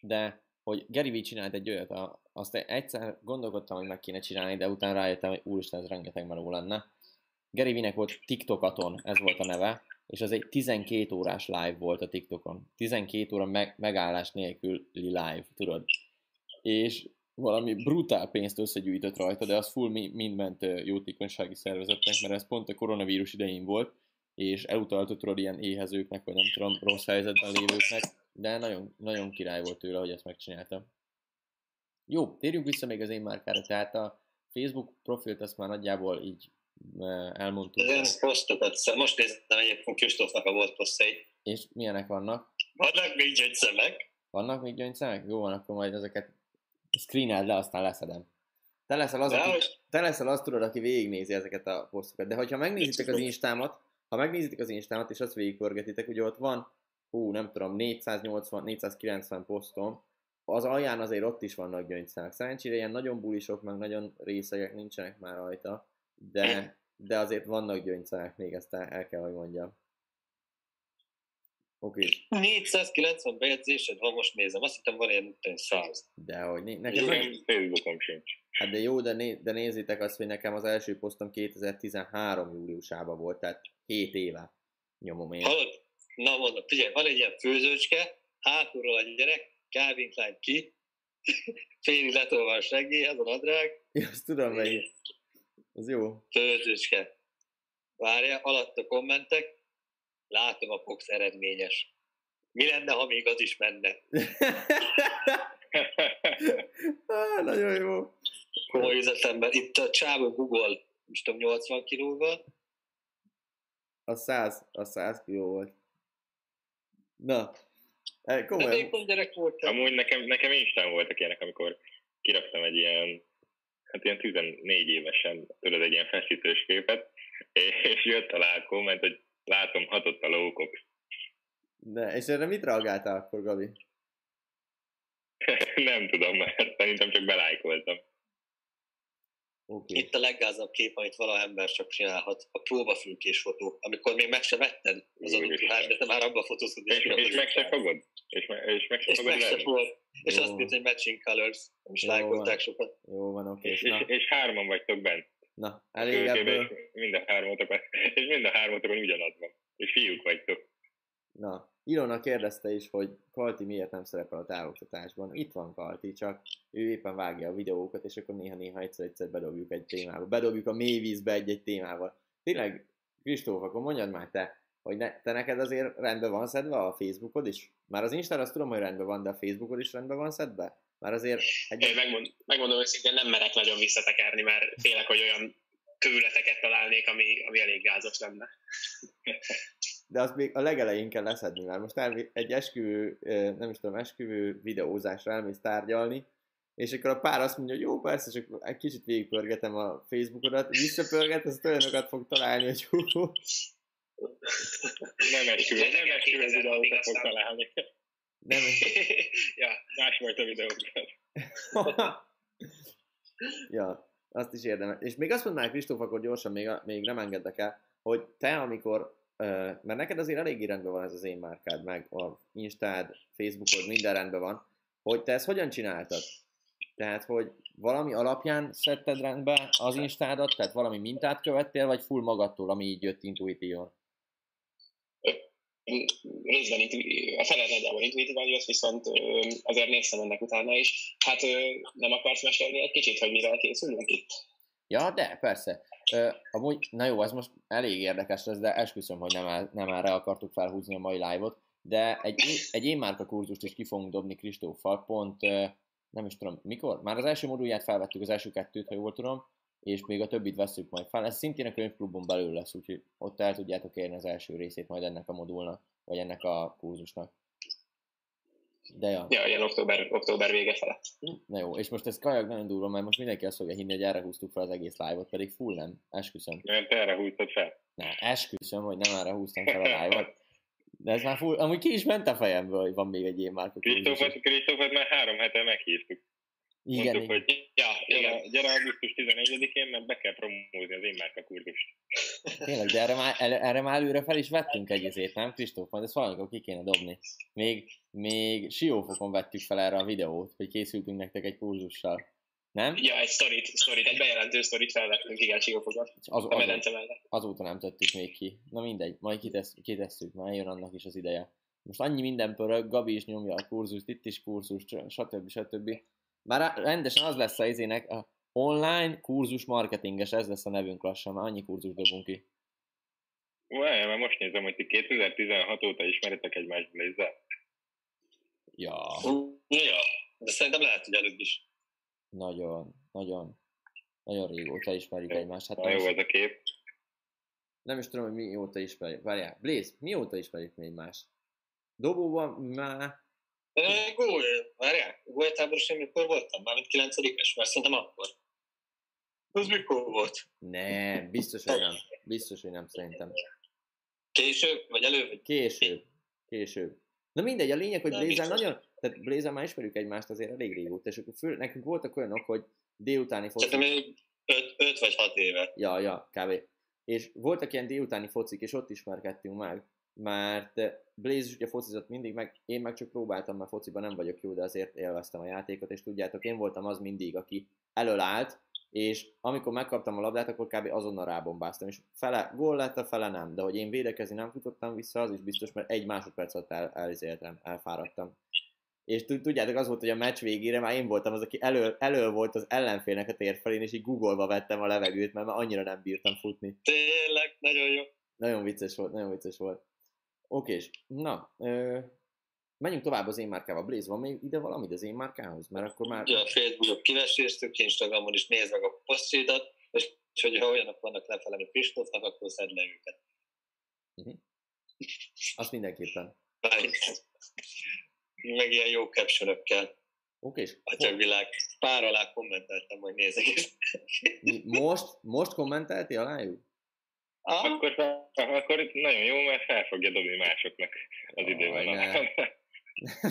De hogy Gary Vee csinált egy olyat, a, azt egyszer gondolkodtam, hogy meg kéne csinálni, de utána rájöttem, hogy úristen, ez rengeteg meló lenne. Gary Vee-nek volt TikTokaton, ez volt a neve, és az egy 12 órás live volt a TikTokon. 12 óra meg, megállás nélküli live, tudod. És valami brutál pénzt összegyűjtött rajta, de az full mind ment jótékonysági szervezetnek, mert ez pont a koronavírus idején volt, és elutaltott tudod ilyen éhezőknek, vagy nem tudom, rossz helyzetben lévőknek, de nagyon, nagyon király volt tőle, hogy ezt megcsinálta. Jó, térjünk vissza még az én márkára, tehát a Facebook profilt azt már nagyjából így elmondtuk. Én posztokat, most néztem egyébként Kristófnak a volt posztjait. És milyenek vannak? Vannak még gyöngyszemek. Vannak még gyöngyszemek? Jó van, akkor majd ezeket screeneld le, aztán leszedem. Te leszel az, aki, te leszel az tudod, aki végignézi ezeket a posztokat. De hogyha megnézitek az instámat, ha megnézitek az instámat, és azt végigpörgetitek, ugye ott van, hú, nem tudom, 480-490 posztom, az alján azért ott is vannak gyöngyszemek. Szerencsére ilyen nagyon bulisok, meg nagyon részegek nincsenek már rajta, de, de azért vannak gyöngyszemek még, ezt el, el kell, hogy mondjam. Oké. Okay. 490 bejegyzésed van, most nézem. Azt hittem van ilyen 100. De hogy né- nekem meg... Facebookom sincs. Hát de jó, de, né- de nézzétek azt, hogy nekem az első posztom 2013 júliusában volt, tehát 7 éve nyomom én. Hallod? Na mondom, figyelj, van egy ilyen főzőcske, hátulról a gyerek, Calvin Klein ki, (laughs) félig letolva a seggéhez, a nadrág. Ja, azt tudom, melyik. Az jó. Főzőcske. Várja, alatt a kommentek, látom a Fox eredményes. Mi lenne, ha még az is menne? (laughs) ah, nagyon jó. Komoly üzletember. Itt a csávó Google, most tudom, 80 kilóval. A 100, a 100 kiló volt. Na, komolyan. De gyerek voltam. Amúgy nekem, nekem Instán voltak ilyenek, amikor kiraktam egy ilyen, hát ilyen 14 évesen, tudod, egy ilyen feszítős képet, és jött a komment, hogy Látom, hatott a lókok. De, és erre mit reagáltál akkor, Gabi? (laughs) nem tudom, mert szerintem csak belájkoltam. Okay. Itt a leggázabb kép, amit vala ember csak csinálhat, a próbafülkés fotó, amikor még meg se vetted az adott ruhát, de te már abba fotózod. És, és, és meg se fogod? És, me, és meg se és fogod meg se. És azt mondja, hogy matching colors, nem is lájkolták sokat. Jó van, oké. És, és, és, hárman vagytok bent. Na, elég ebből. És mind a hármatokon, és mind a hármatokon ugyanaz van. És fiúk vagytok. Na, Ilona kérdezte is, hogy Kalti miért nem szerepel a távoktatásban. Itt van Kalti, csak ő éppen vágja a videókat, és akkor néha-néha egyszer-egyszer bedobjuk egy témába. Bedobjuk a mélyvízbe egy-egy témával. Tényleg, Kristóf, akkor mondjad már te, hogy ne, te neked azért rendben van szedve a Facebookod is? Már az Insta azt tudom, hogy rendben van, de a Facebookod is rendben van szedve? Már azért... Egy... Én megmond, megmondom őszintén, nem merek nagyon visszatekerni, mert félek, hogy olyan kövületeket találnék, ami, ami elég gázos lenne. De azt még a legelején kell leszedni, mert most elmi, egy esküvő, nem is tudom, esküvő videózásra elmész tárgyalni, és akkor a pár azt mondja, hogy jó, persze, csak egy kicsit végigpörgetem a Facebookodat, visszapörget, az olyanokat fog találni, hogy hú. Nem esküvő, nem esküvő videókat fog találni. Nem. (laughs) ja. Más volt a videókat. (laughs) ja, azt is érdemes. És még azt mondanák, Kristóf, akkor gyorsan még, még nem engedek el, hogy te, amikor, mert neked azért eléggé rendben van ez az én márkád, meg a Instád, Facebookod, minden rendben van, hogy te ezt hogyan csináltad? Tehát, hogy valami alapján szedted rendbe az Instádat, tehát valami mintát követtél, vagy full magadtól, ami így jött intuitívan? részben a fele nagyjából intuitívan jött, viszont azért néztem ennek utána is. Hát nem akarsz mesélni egy kicsit, hogy mivel készülünk itt? Ja, de persze. Amúgy, na jó, ez most elég érdekes lesz, de esküszöm, hogy nem, el, nem erre akartuk felhúzni a mai live-ot, de egy, egy én márka kurzust is ki fogunk dobni Kristóffal, pont nem is tudom mikor, már az első modulját felvettük, az első kettőt, ha jól tudom, és még a többit veszük majd fel. Ez szintén a könyvklubon belül lesz, úgyhogy ott el tudjátok érni az első részét majd ennek a modulnak, vagy ennek a kurzusnak. De ja. Ja, ilyen október, október vége felett. Na jó, és most ez kajak nagyon durva, mert most mindenki azt fogja hinni, hogy erre húztuk fel az egész live-ot, pedig full nem, esküszöm. Nem, te erre húztad fel. Ne, esküszöm, hogy nem erre húztam fel a live-ot. De ez már full, amúgy ki is ment a fejemből, hogy van még egy ilyen márka. Kristófot, Kristófot már három hete meghívtuk. Igen, Mondtuk, igen. hogy ja, igen. gyere augusztus 14-én, mert be kell promózni az én márka kurzust. Tényleg, de erre már, erre már előre fel is vettünk egy ezét, nem Kristóf? Majd ezt valamikor ki kéne dobni. Még, még Siófokon vettük fel erre a videót, hogy készültünk nektek egy kurzussal. Nem? Ja, egy sztorit, sztorit egy bejelentő sztorit felvettünk, igen, Siófokon. Az, a medence mellett. Azóta nem tettük még ki. Na mindegy, majd kitesz, kitesszük, már jön annak is az ideje. Most annyi minden pörög, Gabi is nyomja a kurzust, itt is kurzus, stb. stb. Már rendesen az lesz a izének, a online kurzus marketinges, ez lesz a nevünk lassan, már annyi kurzus dobunk ki. Well, mert most nézem, hogy ti 2016 óta ismeritek egymást Blaze-zel. Ja. Ja, de szerintem lehet, hogy előbb is. Nagyon, nagyon, nagyon régóta ismerjük ja, egymást. Hát Na jó ez a kép. Nem is tudom, hogy mióta ismerjük. Várjál, Blaze, mióta ismerjük mi egymást? Dobóban már Gól, várjál, góltáboros én mikor voltam? Mármint 9 es mert szerintem akkor. Az mikor volt? Nem, biztos, hogy nem. Biztos, hogy nem szerintem. Később, vagy előbb? Később. Később. Na mindegy, a lényeg, hogy Blézel nagyon, tehát Blézel már ismerjük egymást azért elég régóta, és akkor fő, nekünk voltak olyanok, hogy délutáni focik. Szerintem 5 vagy 6 éve. Ja, ja, kb. És voltak ilyen délutáni focik, és ott ismerkedtünk meg mert Blaze is ugye focizott mindig, meg én meg csak próbáltam, mert fociban nem vagyok jó, de azért élveztem a játékot, és tudjátok, én voltam az mindig, aki elől állt, és amikor megkaptam a labdát, akkor kb. azonnal rábombáztam, és fele gól lett, a fele nem, de hogy én védekezni nem futottam vissza, az is biztos, mert egy másodperc alatt el, elizéltem, elfáradtam. És tudjátok, az volt, hogy a meccs végére már én voltam az, aki elő, elő volt az ellenfélnek a tér felén, és így googolva vettem a levegőt, mert már annyira nem bírtam futni. Tényleg, nagyon jó. Nagyon vicces volt, nagyon vicces volt. Oké, na, ö, menjünk tovább az én márkával. Blaze, van még ide valamit az én márkához? Mert akkor már... Ja, Facebookon kiveséztük, Instagramon is nézd meg a posztjaidat, és hogyha olyanok vannak lefelé, mint Kristófnak, akkor szedd le őket. Uh-huh. Azt mindenképpen. Meg ilyen jó captionökkel. Oké, és... Atyavilág. Pár alá kommenteltem, hogy nézek is. most, most kommentelti alájuk? Akkor, akkor nagyon jó, mert fel fogja dobni másoknak az oh, időben.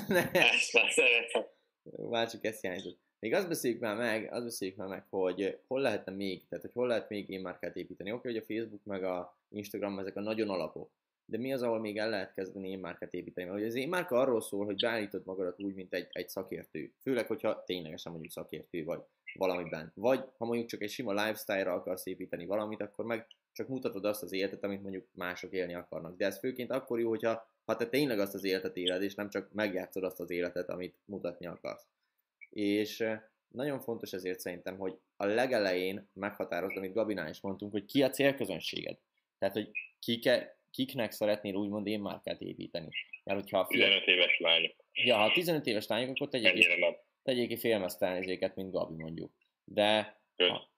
Ne. (laughs) Már csak ezt hiányzott. Még azt beszéljük már meg, azt beszéljük már meg, hogy hol lehetne még, tehát hogy hol lehet még én márkát építeni. Oké, hogy a Facebook meg a Instagram ezek a nagyon alapok, de mi az, ahol még el lehet kezdeni én márkát építeni? Mert az én márka arról szól, hogy beállítod magadat úgy, mint egy, egy szakértő. Főleg, hogyha ténylegesen mondjuk szakértő vagy valamiben. Vagy ha mondjuk csak egy sima lifestyle-ra akarsz építeni valamit, akkor meg csak mutatod azt az életet, amit mondjuk mások élni akarnak. De ez főként akkor jó, hogyha ha te tényleg azt az életet éled, és nem csak megjátszod azt az életet, amit mutatni akarsz. És nagyon fontos ezért szerintem, hogy a legelején meghatározd, amit Gabinál is mondtunk, hogy ki a célközönséged. Tehát, hogy kike, kiknek szeretnél úgymond én márkát építeni. Mert hogyha a 15 éves lányok. Ja, ha 15 éves lányok, akkor tegyék ki, tegyék ki mint Gabi mondjuk. De ha,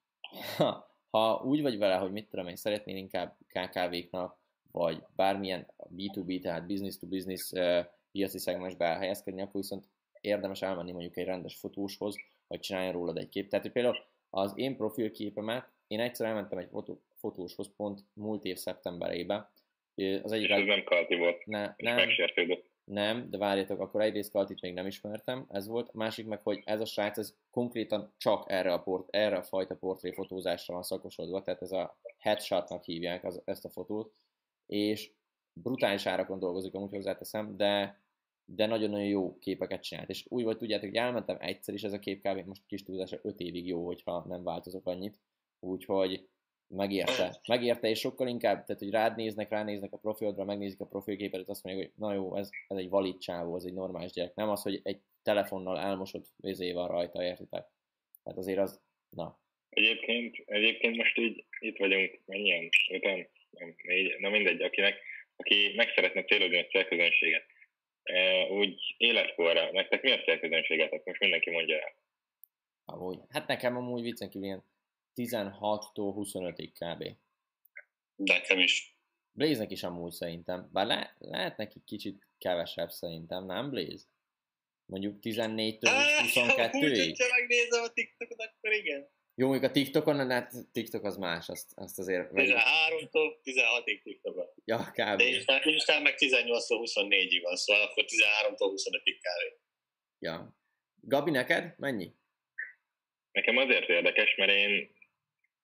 ha, ha úgy vagy vele, hogy mit tudom én, szeretnél inkább KKV-knak, vagy bármilyen B2B, tehát business to business piaci szegmensbe elhelyezkedni, akkor viszont érdemes elmenni mondjuk egy rendes fotóshoz, vagy csináljon rólad egy kép. Tehát hogy például az én profilképemet, én egyszer elmentem egy fotó, fotóshoz pont múlt év szeptemberében. Az egyik ez nem kalti volt, ne, nem, nem, de várjátok, akkor egyrészt Kaltit még nem ismertem, ez volt. A másik meg, hogy ez a srác, ez konkrétan csak erre a, port, erre a fajta portréfotózásra van szakosodva, tehát ez a headshotnak hívják az, ezt a fotót, és brutális árakon dolgozik, amúgy hozzáteszem, de, de nagyon-nagyon jó képeket csinált. És úgy volt, tudjátok, hogy elmentem egyszer is ez a kép kb. most kis túlzása 5 évig jó, hogyha nem változok annyit. Úgyhogy megérte. Megérte, és sokkal inkább, tehát hogy rád néznek, ránéznek a profilodra, megnézik a profilképet, azt mondják, hogy na jó, ez, ez egy valid csávó, ez egy normális gyerek. Nem az, hogy egy telefonnal elmosott vizé van rajta, értitek? Hát azért az, na. Egyébként, egyébként most így itt vagyunk, mennyien? Öten? Nem, négy, na mindegy, akinek, aki meg szeretne célozni a célközönséget. E, úgy életkorra, nektek mi a célközönségetek? Most mindenki mondja el. Amúgy. Hát nekem amúgy viccen kívül ilyen 16-tól 25-ig kb. Nekem is. Blaze-nek is amúgy szerintem, bár le, lehet neki kicsit kevesebb szerintem, nem Blaze? Mondjuk 14-től 22-ig? Ha megnézem a TikTokot, akkor igen. Jó, mondjuk a TikTokon, hát TikTok az más, azt, azt azért... 13-tól 16-ig TikTokon. Ja, kb. De Instán meg 18-tól 24-ig van, szóval akkor 13-tól 25-ig kb. Ja. Gabi, neked mennyi? nekem azért érdekes, mert én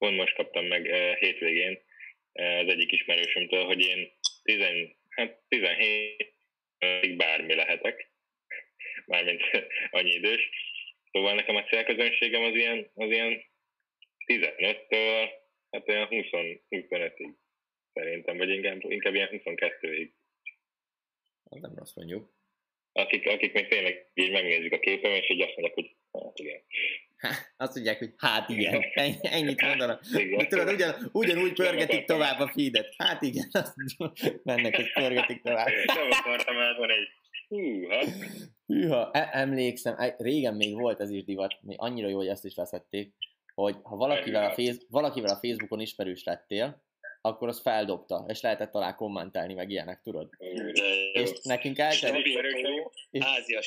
pont most kaptam meg uh, hétvégén uh, az egyik ismerősömtől, hogy én 10, hát 17 bármi lehetek, (laughs) mármint (laughs) annyi idős. Szóval nekem a célközönségem az ilyen, az ilyen 15-től, hát olyan 20-25-ig szerintem, vagy inkább, inkább ilyen 22-ig. Az nem rossz mondjuk. Akik, akik még tényleg így megnézik a képem, és így azt mondják, hogy hát igen. (laughs) azt mondják, hogy hát igen, (laughs) ennyit mondanak. Igen. Tudod, ugyan, ugyanúgy pörgetik tovább a feedet. Hát igen, (laughs) azt mennek, hogy pörgetik tovább. Nem akartam elmondani, hogy hűha. Hűha, e- emlékszem, e- régen még volt ez is divat, még annyira jó, hogy ezt is veszették, hogy ha valakivel a, face, valakivel a Facebookon ismerős lettél, akkor az feldobta, és lehetett alá kommentálni, meg ilyenek, tudod? De és nekünk elterjedt,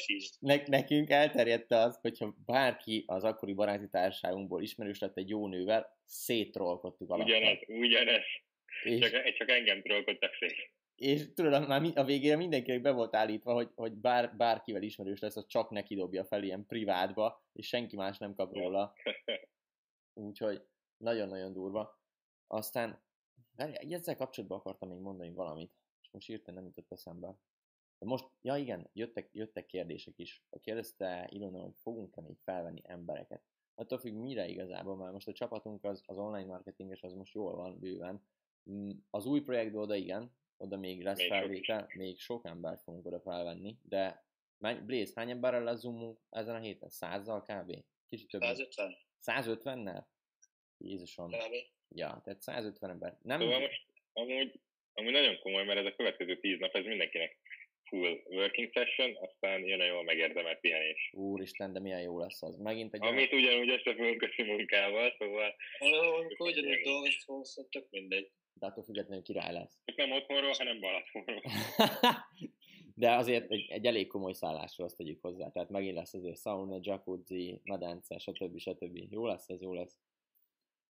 és ne, nekünk elterjedte az, hogyha bárki az akkori baráti társaságunkból ismerős lett egy jó nővel, széttrollkodtuk alatt. Ugyanez, ugyanez. És, csak, csak engem trollkodtak szét. És tudod, már a végére mindenkinek be volt állítva, hogy, hogy bár, bárkivel ismerős lesz, az csak neki dobja fel ilyen privátba, és senki más nem kap róla. (laughs) Úgyhogy nagyon-nagyon durva. Aztán Várj, ezzel kapcsolatban akartam még mondani valamit, és most írtam, nem jutott eszembe. De most, ja igen, jöttek, jöttek kérdések is. Kérdezte Ilona, hogy fogunk-e még felvenni embereket. Attól függ, mire igazából, mert most a csapatunk az, az online marketinges, az most jól van, bőven. Mm, az új projektből oda igen, oda még lesz még felvétel, sok még sok embert fogunk oda felvenni, de Blaze, hány emberrel lesz zoomunk ezen a héten? Százzal kb? Kicsit több. 150. 150-nel? Jézusom. Kb. Ja, tehát 150 ember. Nem... Szóval most amúgy, amúgy nagyon komoly, mert ez a következő 10 nap, ez mindenkinek full working session, aztán jön a jól megérdemelt pihenés. Úristen, de milyen jó lesz az. Megint egy Amit olyan... ugyanúgy összefogunk a munkával, szóval... Amikor ugyanúgy dolgoztunk, szóval tök mindegy. De attól függetlenül király lesz. Nem otthonról, hanem Balatonról. (laughs) de azért egy, egy elég komoly szállásról azt tegyük hozzá. Tehát megint lesz azért sauna, jacuzzi, medence, stb. stb. Jó lesz ez, jó lesz.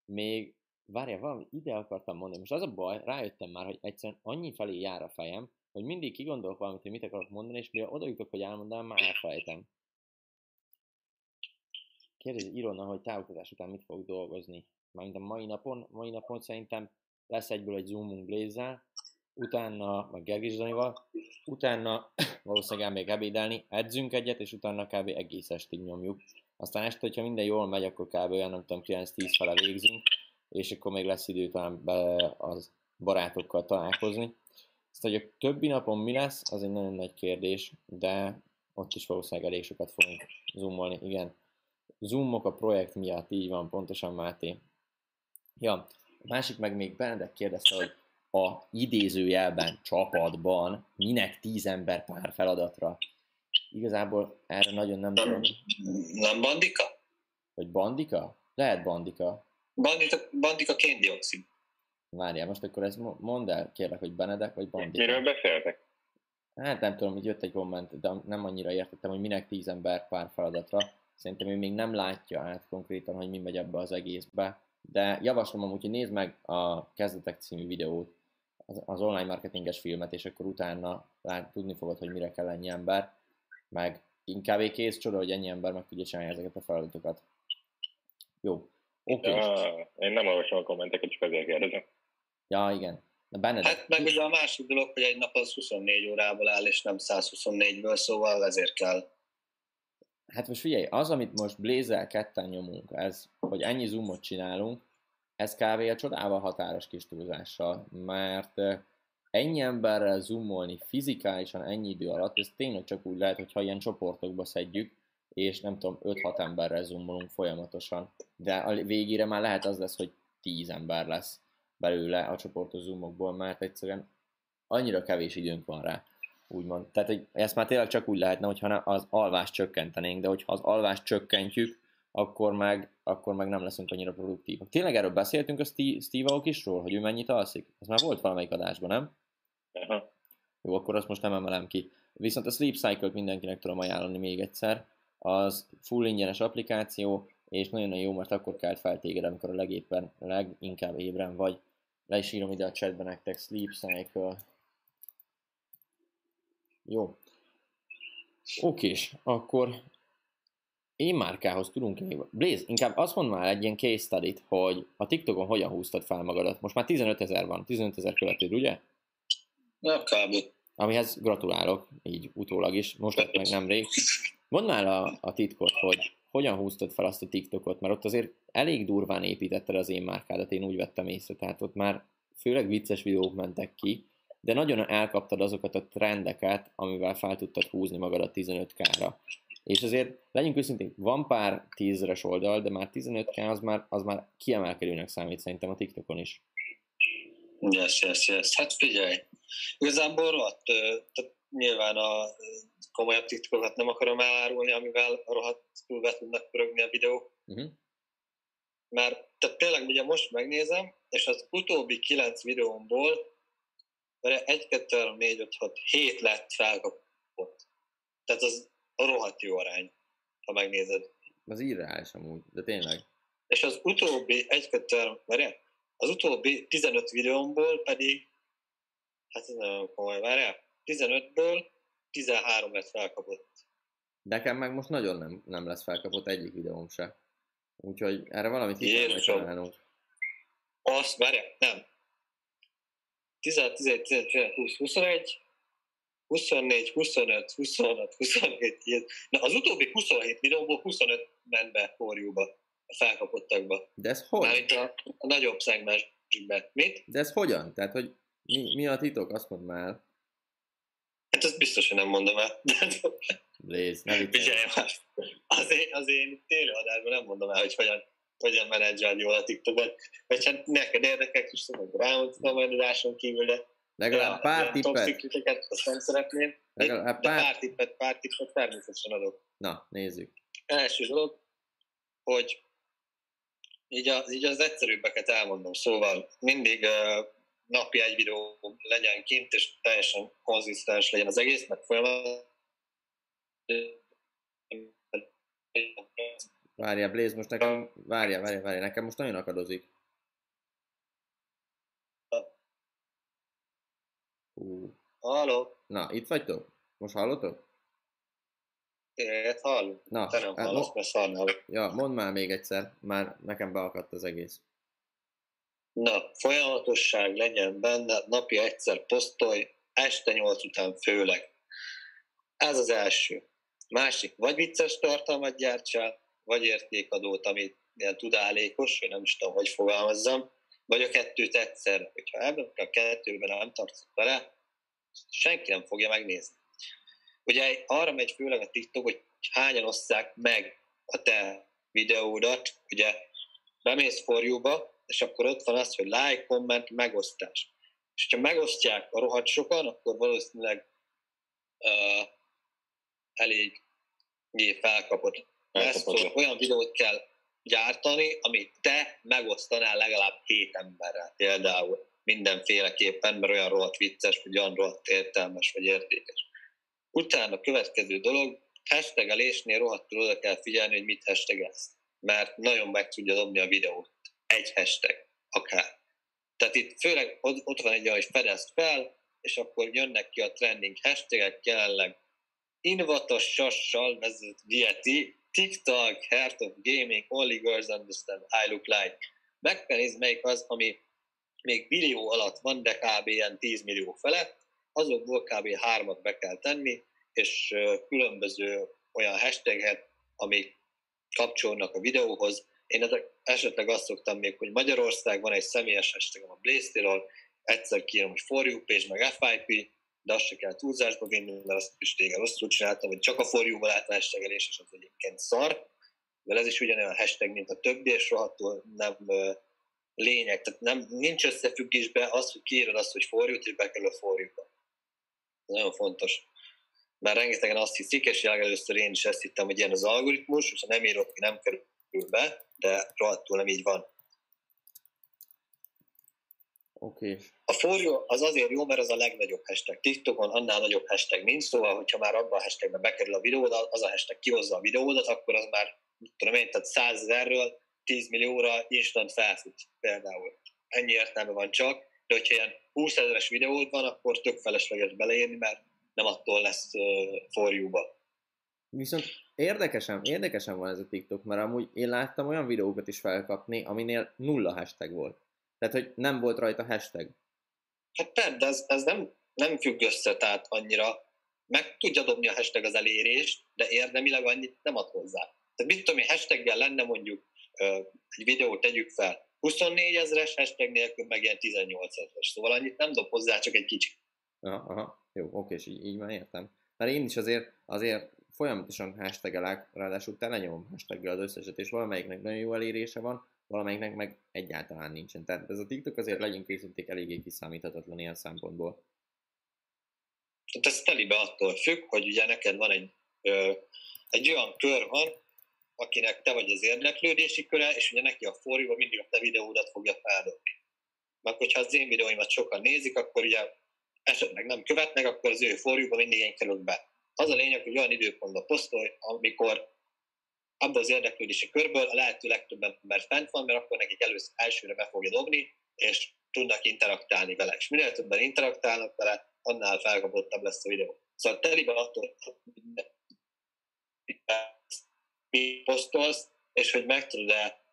Még várjál, valami ide akartam mondani. Most az a baj, rájöttem már, hogy egyszerűen annyi felé jár a fejem, hogy mindig kigondolok valamit, hogy mit akarok mondani, és mire oda jutok, hogy elmondanám, már elfelejtem. Kérdezi Irona, hogy távoktatás után mit fog dolgozni. Mármint a mai napon, mai napon szerintem lesz egyből egy Zoomunk blaze utána, meg Gergis utána (coughs) valószínűleg még ebédelni, edzünk egyet, és utána kb. egész estig nyomjuk. Aztán este, hogyha minden jól megy, akkor kb. olyan nem tudom, 9-10 fele végzünk, és akkor még lesz idő talán be az barátokkal találkozni. Ezt, hogy a többi napon mi lesz, az egy nagyon nagy kérdés, de ott is valószínűleg elég sokat fogunk zoomolni. Igen, zoomok a projekt miatt, így van, pontosan Máté. Ja, a másik meg még Benedek kérdezte, hogy a idézőjelben, csapatban minek tíz ember pár feladatra. Igazából erre nagyon nem tudom. Nem bandika? Vagy bandika? Lehet bandika. Bandika, bandika kéndioxid. Várjál, most akkor ezt mondd el, kérlek, hogy Benedek vagy Bandika. Miről beszéltek? Hát nem tudom, hogy jött egy komment, de nem annyira értettem, hogy minek tíz ember pár feladatra. Szerintem ő még nem látja át konkrétan, hogy mi megy ebbe az egészbe. De javaslom amúgy, hogy nézd meg a Kezdetek című videót, az online marketinges filmet, és akkor utána lát, tudni fogod, hogy mire kell ennyi ember. Meg inkább kész csoda, hogy ennyi ember meg tudja csinálni ezeket a feladatokat. Jó, Oké. Okay. Ja, én nem olvasom a kommenteket, csak azért kérdezem. Ja, igen. Na, benned. Hát meg ugye a másik dolog, hogy egy nap az 24 órából áll, és nem 124-ből, szóval ezért kell. Hát most figyelj, az, amit most Blazer ketten nyomunk, ez, hogy ennyi zoomot csinálunk, ez kb. a csodával határos kis túlzással, mert ennyi emberrel zoomolni fizikálisan ennyi idő alatt, ez tényleg csak úgy lehet, hogyha ilyen csoportokba szedjük, és nem tudom, 5-6 emberrel zoomolunk folyamatosan. De a végére már lehet az lesz, hogy 10 ember lesz belőle a csoportos zoomokból, mert egyszerűen annyira kevés időnk van rá, úgymond. Tehát hogy ezt már tényleg csak úgy lehetne, hogyha az alvást csökkentenénk, de hogyha az alvást csökkentjük, akkor meg, akkor meg nem leszünk annyira produktívak. Tényleg erről beszéltünk a Steve Aokisról, hogy ő mennyit alszik? Ez már volt valamelyik adásban, nem? Aha. Jó, akkor azt most nem emelem ki. Viszont a Sleep Cycle-t mindenkinek tudom ajánlani még egyszer az full ingyenes applikáció, és nagyon-nagyon jó, mert akkor kelt fel téged, amikor a legéppen, leginkább ébren vagy. Le is írom ide a chatbe nektek, Sleep Cycle. Jó. Oké, akkor én márkához tudunk még. Blaze, inkább azt mondd már egy ilyen case study hogy a TikTokon hogyan húztad fel magadat. Most már 15 ezer van, 15 ezer követőd, ugye? Na, kb. Amihez gratulálok, így utólag is, most lett meg nemrég. Mondd már a, a titkot, hogy hogyan húztad fel azt a TikTokot, mert ott azért elég durván építetted az én márkádat, én úgy vettem észre, tehát ott már főleg vicces videók mentek ki, de nagyon elkaptad azokat a trendeket, amivel fel tudtad húzni magadat 15k-ra. És azért, legyünk őszintén, van pár tízeres oldal, de már 15k az már, az már kiemelkedőnek számít szerintem a TikTokon is. Yes, yes, yes. Hát figyelj, igazából rohadt, nyilván a komolyabb TikTokokat nem akarom elárulni, amivel rohadtul be tudnak pörögni a videók. Uh-huh. Mert tehát tényleg ugye most megnézem, és az utóbbi kilenc videómból 1, 2, 3, 4, 5, 6, 7 lett felkapott. Tehát az rohadt jó arány, ha megnézed. Az irreális amúgy, de tényleg. És az utóbbi 1, 2, 3, várjál, az utóbbi 15 videómból pedig, hát ez nagyon komoly, várjál, 15-ből 13 lett felkapott. Nekem meg most nagyon nem, nem lesz felkapott egyik videóm se. Úgyhogy erre valamit kell találnunk. Azt, várjál, nem. 10, 11, 12, 20, 21, 24, 25, 26, 27, Na az utóbbi 27 videóból 25 ment be forjúba, a felkapottakba. De ez hogy? Már itt a, a nagyobb szegmensbe. Mit? De ez hogyan? Tehát, hogy mi, mi a titok? Azt mondd már. Hát ezt biztos, hogy nem mondom el. Léz, nem Figyelj az én, az én télőadásban nem mondom el, hogy hogyan, hogyan menedzselni jól a TikTokot. Vagy hát neked érdekek is, hogy rámondtam a menedzsáson kívül, de Legalább pár tippet. azt nem szeretném. Legalább pár... pár tippet, pár tippet természetesen adok. Na, nézzük. Első dolog, hogy így, az, így az egyszerűbbeket elmondom. Szóval mindig uh, napi egy videó legyen kint, és teljesen konzisztens legyen az egész, meg folyamat. Várjál, Blaze, most nekem, várjál, várjál, várjál, nekem most nagyon akadozik. Hú. Halló? Na, itt vagytok? Most hallotok? Én hallom. Na, Te nem hát hallasz, mert szarnál. Ja, mondd már még egyszer, már nekem beakadt az egész. Na, folyamatosság legyen benne, napi egyszer posztolj, este nyolc után főleg. Ez az első. Másik, vagy vicces tartalmat gyártsál, vagy értékadót, amit ilyen tudálékos, vagy nem is tudom, hogy fogalmazzam, vagy a kettőt egyszer. Hogyha ebben a kettőben nem tartsz vele, senki nem fogja megnézni. Ugye arra megy főleg a TikTok, hogy hányan osszák meg a te videódat, ugye bemész forjúba, és akkor ott van az, hogy like, komment, megosztás. És ha megosztják a rohadt sokan, akkor valószínűleg uh, elég felkapott. Ezt olyan videót kell gyártani, amit te megosztanál legalább hét emberrel például mindenféleképpen, mert olyan rohadt vicces, vagy olyan rohadt értelmes, vagy értékes. Utána a következő dolog, hashtagelésnél rohadtul oda kell figyelni, hogy mit hashtagelsz, mert nagyon meg tudja dobni a videót. Egy hashtag, akár. Tehát itt főleg ott van egy olyan, hogy fedezd fel, és akkor jönnek ki a trending hashtagek, jelenleg invatos sassal vezet dieti, TikTok, Heart of Gaming, Only Girls Understand, I Look Like. Meg kell nézni, melyik az, ami még millió alatt van, de kb. ilyen 10 millió felett, azokból kb. hármat be kell tenni, és különböző olyan hashtaget, amik kapcsolnak a videóhoz. Én esetleg azt szoktam még, hogy Magyarország van egy személyes hashtag a blaze egyszer kírom, hogy for you page, meg FIP, de azt se kell túlzásba vinni, mert azt is téged rosszul csináltam, hogy csak a forjúval lehet a hashtagelés, és az egyébként szar, de ez is ugyanolyan hashtag, mint a többi, és rohadtul nem lényeg. Tehát nem, nincs összefüggésben az, hogy kiírod azt, hogy forjút, és bekerül a forjúba. Nagyon fontos. Mert rengetegen azt hiszik, és először én is ezt hittem, hogy ilyen az algoritmus, és ha nem írod ki, nem kerül be, de rohadtul nem így van. Oké. Okay. A forró az azért jó, mert az a legnagyobb hashtag. TikTokon annál nagyobb hashtag nincs, szóval, hogyha már abban a hashtagben bekerül a videód, az a hashtag kihozza a videódat, akkor az már, tudom én, tehát 100 ezerről 10 millióra instant felfut például. Ennyi értelme van csak, de hogyha ilyen 20 ezeres videód van, akkor tök felesleges beleírni, mert nem attól lesz forjúba. Viszont érdekesen, érdekesen van ez a TikTok, mert amúgy én láttam olyan videókat is felkapni, aminél nulla hashtag volt. Tehát, hogy nem volt rajta hashtag. Hát persze, de ez, ez nem, nem függ össze, tehát annyira meg tudja dobni a hashtag az elérést, de érdemileg annyit nem ad hozzá. Tehát mit tudom én, hashtaggel lenne mondjuk egy videót tegyük fel, 24 ezeres hashtag nélkül meg ilyen 18 ezeres, szóval annyit nem dob hozzá, csak egy kicsit. Aha, aha. jó, oké, és így, így már értem. Mert én is azért, azért folyamatosan hashtagelek, ráadásul telenyomom hashtaggel az összeset, és valamelyiknek nagyon jó elérése van, valamelyiknek meg egyáltalán nincsen. Tehát ez a TikTok azért legyünk készíték eléggé kiszámíthatatlan ilyen szempontból. Tehát ez telibe attól függ, hogy ugye neked van egy, ö, egy olyan kör van, akinek te vagy az érdeklődési köre, és ugye neki a forjúba mindig a te videódat fogja feldobni. Mert hogyha az én videóimat sokan nézik, akkor ugye esetleg nem követnek, akkor az ő forjúba mindig én kerülök be. Az a lényeg, hogy olyan időpontban posztolj, amikor abban az érdeklődési körből a lehető legtöbb ember fent van, mert akkor nekik először elsőre be fogja dobni, és tudnak interaktálni vele. És minél többen interaktálnak vele, annál felkapottabb lesz a videó. Szóval telibe attól, mi posztolsz, és hogy meg tudod-e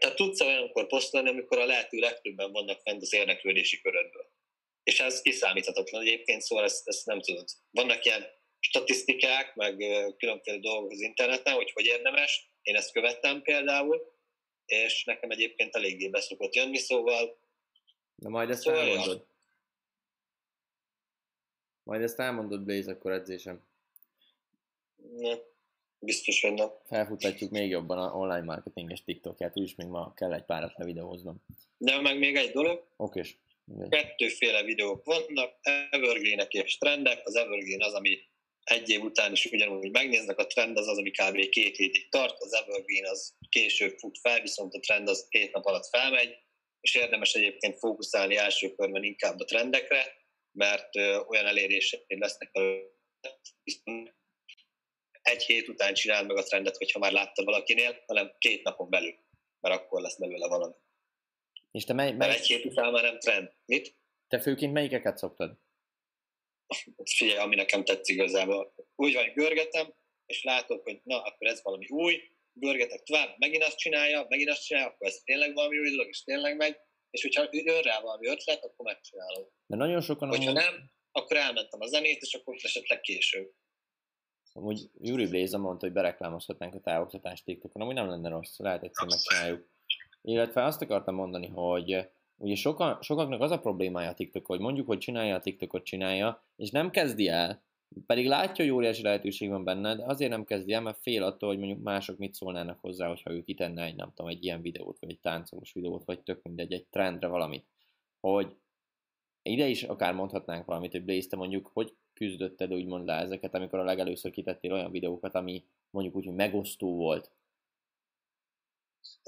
tehát tudsz olyankor posztolni, amikor a lehető legtöbben vannak fent az érdeklődési körödből. És ez kiszámíthatatlan egyébként, szóval ezt, ezt nem tudod. Vannak ilyen statisztikák, meg különféle dolgok az interneten, hogy hogy érdemes. Én ezt követtem például, és nekem egyébként eléggé beszokott jönni, szóval... Na majd ezt szóval elmondod. Majd ezt elmondod, Blaze, akkor edzésem. Ne, biztos, hogy nem. Felfutatjuk még jobban a online marketinges TikTokját, úgyis még ma kell egy párat levideóznom. De meg még egy dolog. Oké. Kettőféle videók vannak, evergreenek és trendek. Az evergreen az, ami egy év után is ugyanúgy megnéznek, a trend az az, ami kb. két hétig tart, az evergreen az később fut fel, viszont a trend az két nap alatt felmegy, és érdemes egyébként fókuszálni első körben inkább a trendekre, mert olyan elérések lesznek, egy hét után csinál meg a trendet, hogyha már látta valakinél, hanem két napon belül, mert akkor lesz belőle valami. És te mely, mely... Mert egy hét után már nem trend. Mit? Te főként melyikeket szoktad? Figyelj, ami nekem tetszik igazából. Úgy van, görgetem, és látok, hogy na, akkor ez valami új, görgetek tovább, megint azt csinálja, megint azt csinálja, akkor ez tényleg valami új dolog, és tényleg megy, és hogyha jön rá valami ötlet, akkor megcsinálom. De nagyon sokan... Hogyha amúgy... nem, akkor elmentem a zenét, és akkor esetleg később. Amúgy Yuri Blaze mondta, hogy bereklámozhatnánk a távoktatást TikTokon, amúgy nem lenne rossz, lehet egyszer megcsináljuk. Illetve azt akartam mondani, hogy ugye sokan, sokaknak az a problémája a TikTok, hogy mondjuk, hogy csinálja a TikTokot, csinálja, és nem kezdi el, pedig látja, hogy óriási lehetőség van benne, de azért nem kezdi el, mert fél attól, hogy mondjuk mások mit szólnának hozzá, hogyha ő kitenne egy, nem tudom, egy ilyen videót, vagy egy táncolós videót, vagy tök mindegy, egy trendre valamit. Hogy ide is akár mondhatnánk valamit, hogy Blaze, te mondjuk, hogy küzdötted úgymond le ezeket, amikor a legelőször kitettél olyan videókat, ami mondjuk úgy, hogy megosztó volt?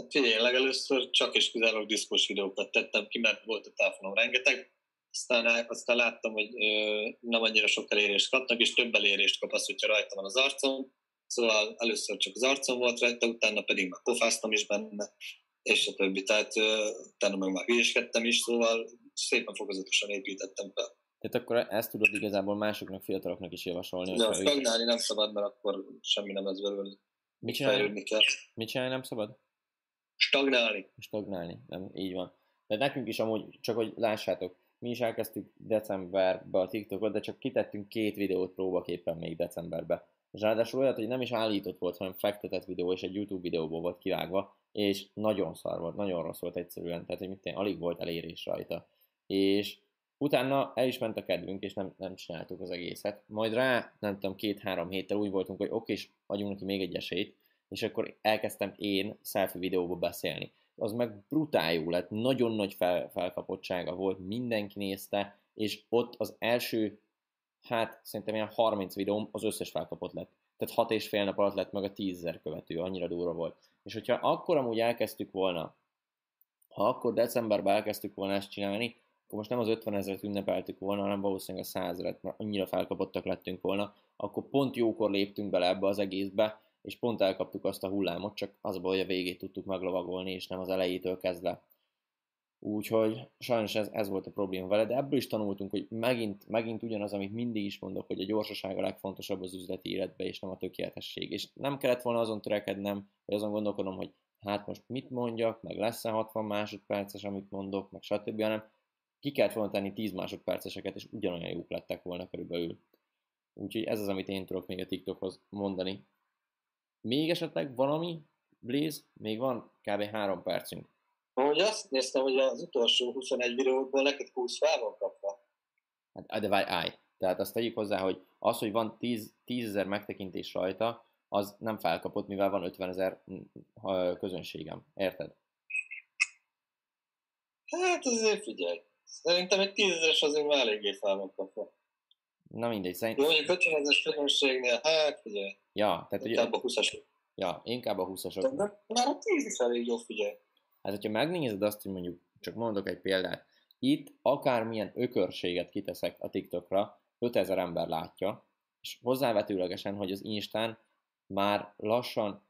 Hát figyelj, legelőször csak és kizárólag diszkos videókat tettem ki, mert volt a telefonom rengeteg, aztán, aztán láttam, hogy ö, nem annyira sok elérést kapnak, és több elérést kap az, hogyha rajta van az arcom, szóval először csak az arcom volt rajta, utána pedig már pofáztam is benne, és a többi, tehát ö, utána meg már hülyeskedtem is, szóval szépen fokozatosan építettem fel. Tehát akkor ezt tudod igazából másoknak, fiataloknak is javasolni. Nem, stagnálni nem szabad, mert akkor semmi nem lesz belőle. Mit csinálni? Mit csinálni nem szabad? Stagnálni. Stagnálni, nem, így van. De nekünk is amúgy, csak hogy lássátok, mi is elkezdtük decemberben a TikTokot, de csak kitettünk két videót próbaképpen még decemberben. És ráadásul olyat, hogy nem is állított volt, hanem fektetett videó, és egy YouTube videóból volt kivágva, és nagyon szar volt, nagyon rossz volt egyszerűen, tehát hogy mit alig volt elérés rajta. És utána el is ment a kedvünk, és nem, nem csináltuk az egészet. Majd rá, nem tudom, két-három héttel úgy voltunk, hogy oké, és adjunk neki még egy esélyt, és akkor elkezdtem én selfie videóba beszélni. Az meg brutál jó lett, nagyon nagy fel, felkapottsága volt, mindenki nézte, és ott az első, hát szerintem ilyen 30 videóm az összes felkapott lett. Tehát 6 és fél nap alatt lett meg a 10 követő, annyira durva volt. És hogyha akkor amúgy elkezdtük volna, ha akkor decemberben elkezdtük volna ezt csinálni, akkor most nem az 50 ezeret ünnepeltük volna, hanem valószínűleg a 100 ezeret, mert annyira felkapottak lettünk volna, akkor pont jókor léptünk bele ebbe az egészbe, és pont elkaptuk azt a hullámot, csak az hogy a végét tudtuk meglovagolni, és nem az elejétől kezdve. Úgyhogy sajnos ez, ez volt a probléma vele, de ebből is tanultunk, hogy megint, megint ugyanaz, amit mindig is mondok, hogy a gyorsaság a legfontosabb az üzleti életbe, és nem a tökéletesség. És nem kellett volna azon törekednem, vagy azon gondolkodom, hogy hát most mit mondjak, meg lesz-e 60 másodperces, amit mondok, meg stb., hanem ki kellett volna tenni 10 másodperceseket, és ugyanolyan jók lettek volna körülbelül. Úgyhogy ez az, amit én tudok még a TikTokhoz mondani. Még esetleg valami, Blaze? Még van kb. 3 percünk. Ahogy azt néztem, hogy az utolsó 21 videóból neked 20 fel van kapva. Hát, de várj, állj. Tehát azt tegyük hozzá, hogy az, hogy van 10 ezer megtekintés rajta, az nem felkapott, mivel van 50 ezer közönségem. Érted? Hát azért figyelj. Szerintem egy 10 ezeres azért már eléggé fel van kapva. Na mindegy, szerintem... Jó, mondjuk 50 ezeres közönségnél, hát figyelj. Ja, tehát inkább a 20-as. Ja, inkább a 20-asok. De már a 10 is elég jó, figyelj. Hát, hogyha megnézed azt, hogy mondjuk, csak mondok egy példát, itt akármilyen ökörséget kiteszek a TikTokra, 5000 ember látja, és hozzávetőlegesen, hogy az Instán már lassan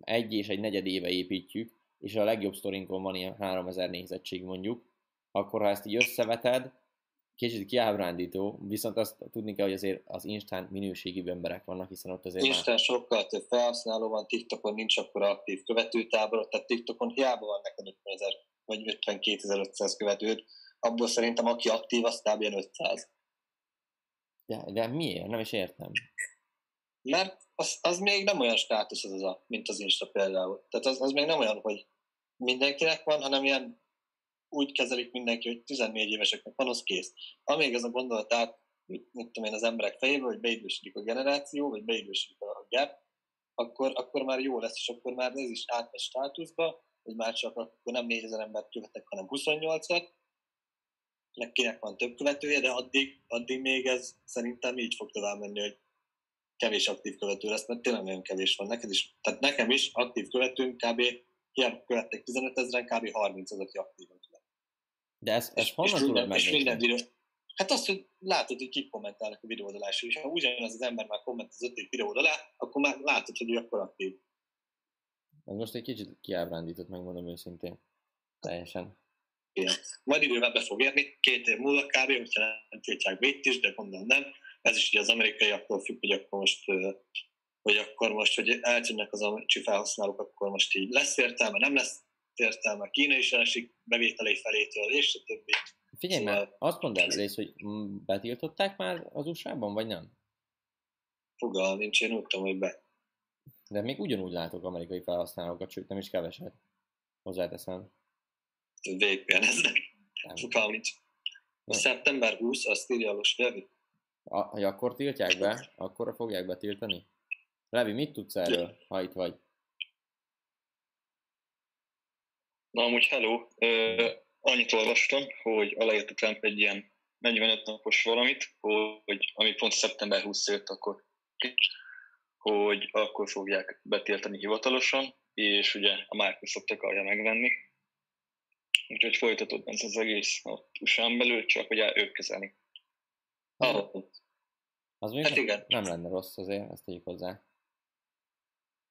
egy és egy negyed éve építjük, és a legjobb sztorinkon van ilyen 3000 nézettség mondjuk, akkor ha ezt így összeveted, kicsit kiábrándító, viszont azt tudni kell, hogy azért az Instán minőségi emberek vannak, hiszen ott azért Instán már... sokkal több felhasználó van, TikTokon nincs akkor aktív követőtábor, tehát TikTokon hiába van neked 50 ezer vagy 52.500 követőd, abból szerintem aki aktív, az kb. 500. De, de miért? Nem is értem. Mert az, az még nem olyan státusz az, az mint az Insta például. Tehát az, az még nem olyan, hogy mindenkinek van, hanem ilyen úgy kezelik mindenki, hogy 14 éveseknek van, az kész. Amíg ez a gondolat át, mit tudom én, az emberek fejében, hogy beidősödik a generáció, vagy beidősödik a gap, akkor, akkor már jó lesz, és akkor már ez is átmegy státuszba, hogy már csak akkor nem 4000 embert követek, hanem 28-at, kinek van több követője, de addig, addig még ez szerintem így fog tovább menni, hogy kevés aktív követő lesz, mert tényleg nagyon kevés van. Neked is, tehát nekem is aktív követőnk kb. hiába követtek 15 ezeren, kb. 30 az, aki aktív de ezt, ezt honnan tudod És minden videó. Hát azt, hogy látod, hogy kik kommentálnak a videó alá, és ha ugyanaz az ember már komment az ötödik videó alá, akkor már látod, hogy ő akkor aktív. Ez most egy kicsit kiábrándított, megmondom őszintén. Teljesen. Igen. Majd idővel be fog érni, két év múlva kb. hogyha nem tiltják Bét is, de gondolom nem. Ez is ugye az amerikaiaktól függ, hogy akkor most hogy akkor most, hogy eltűnnek az amerikai felhasználók, akkor most így lesz értelme, nem lesz értelme. Kína is esik bevételei felétől, és a többi. Figyelj szóval... már, azt mondd el, rész, hogy betiltották már az USA-ban, vagy nem? Fogalmam nincs, én úgy hogy be. De még ugyanúgy látok amerikai felhasználókat, sőt nem is keveset. Hozzáteszem. VPN-eznek. Fogalmam nincs. A szeptember 20, azt írja a Levi. A, hogy akkor tiltják be, (laughs) akkor fogják betiltani? Levi, mit tudsz erről, ha itt vagy? Na amúgy hello, uh, annyit olvastam, hogy a Trump egy ilyen 45 napos valamit, hogy ami pont szeptember 20 jött, akkor hogy akkor fogják betiltani hivatalosan, és ugye a Microsoft akarja megvenni. Úgyhogy folytatódnak ez az egész a usa belül, csak hogy ők kezelni. Ah. Az még hát nem, igen. nem lenne rossz azért, ezt tegyük hozzá.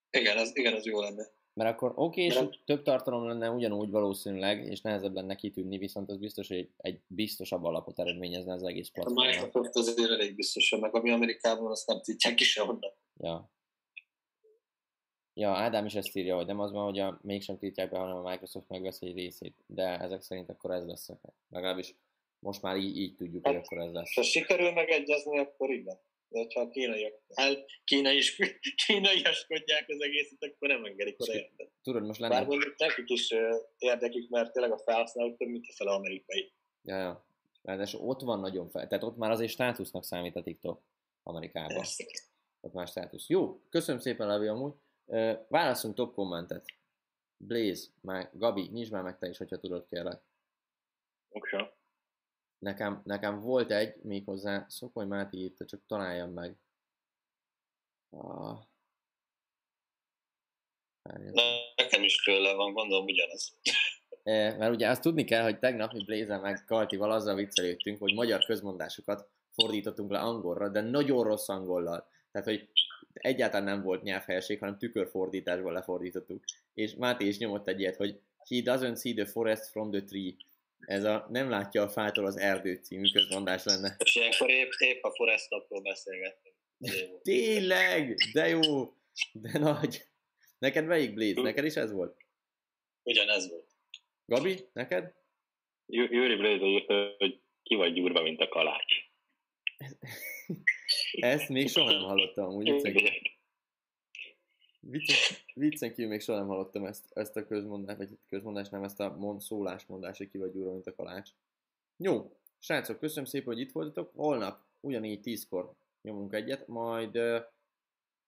Igen, az, igen, az jó lenne. Mert akkor oké, okay, és több tartalom lenne ugyanúgy valószínűleg, és nehezebb lenne kitűnni, viszont az biztos, hogy egy biztosabb alapot eredményezne az egész platform. A Microsoft azért elég biztos, meg ami Amerikában, azt nem tudják is sehonnan. Ja. Ja, Ádám is ezt írja, hogy nem az van, hogy a, mégsem tiltják be, hanem a Microsoft megvesz egy részét. De ezek szerint akkor ez lesz. Legalábbis most már így, így tudjuk, hát, hogy akkor ez lesz. Ha sikerül megegyezni, akkor igen de hogyha kínaiak el, kínai, (laughs) kínaiaskodják az egészet, akkor nem engedik oda érted. Tudod, most lenne... Bár mondjuk nekik is érdekük, mert tényleg a felhasználók több, mint a fel amerikai. Ja, ja. Ráadásul ott van nagyon fel, tehát ott már azért státusznak számít a TikTok Amerikában. Persze. Ott már státusz. Jó, köszönöm szépen Levi amúgy. Válaszunk top kommentet. Blaze, már Gabi, nyisd már meg te is, hogyha tudod kérlek. Oké. Okay. Nekem, nekem volt egy, méghozzá Szokoly Máté írta, csak találjam meg. Ah. Nekem is tőle van, gondolom ugyanaz. (laughs) E, mert ugye azt tudni kell, hogy tegnap mi Blazer meg Kaltival azzal viccelődtünk, hogy magyar közmondásokat fordítottunk le angolra, de nagyon rossz angollal. Tehát, hogy egyáltalán nem volt nyelvhelyeség, hanem tükörfordításból lefordítottuk. És Máté is nyomott egy ilyet, hogy he doesn't see the forest from the tree Ez a nem látja a fától az erdőt című közmondás lenne. És ilyenkor épp, épp a Forestopról beszélgettünk. Tényleg! De jó! De nagy! Neked melyik Blaze? Neked is ez volt? Ugyanez volt. Gabi, neked? Júri Blaze írta, hogy ki vagy gyúrva, mint a kalács. Ezt még soha nem hallottam, úgy viccen, viccen kívül még soha nem hallottam ezt, ezt a közmondást, vagy közmondást, nem ezt a mond, szólásmondást, hogy ki vagy gyúrva, mint a kalács. Jó, srácok, köszönöm szépen, hogy itt voltatok. Holnap ugyanígy tízkor nyomunk egyet, majd uh,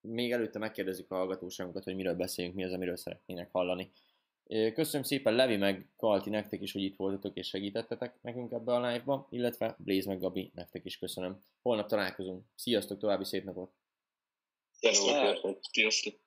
még előtte megkérdezzük a hallgatóságunkat, hogy miről beszéljünk, mi az, amiről szeretnének hallani. Köszönöm szépen Levi meg Kalti nektek is, hogy itt voltatok és segítettetek nekünk ebbe a live-ba, illetve Blaze meg Gabi nektek is köszönöm. Holnap találkozunk. Sziasztok, további szép napot! Sziasztok! Sziasztok!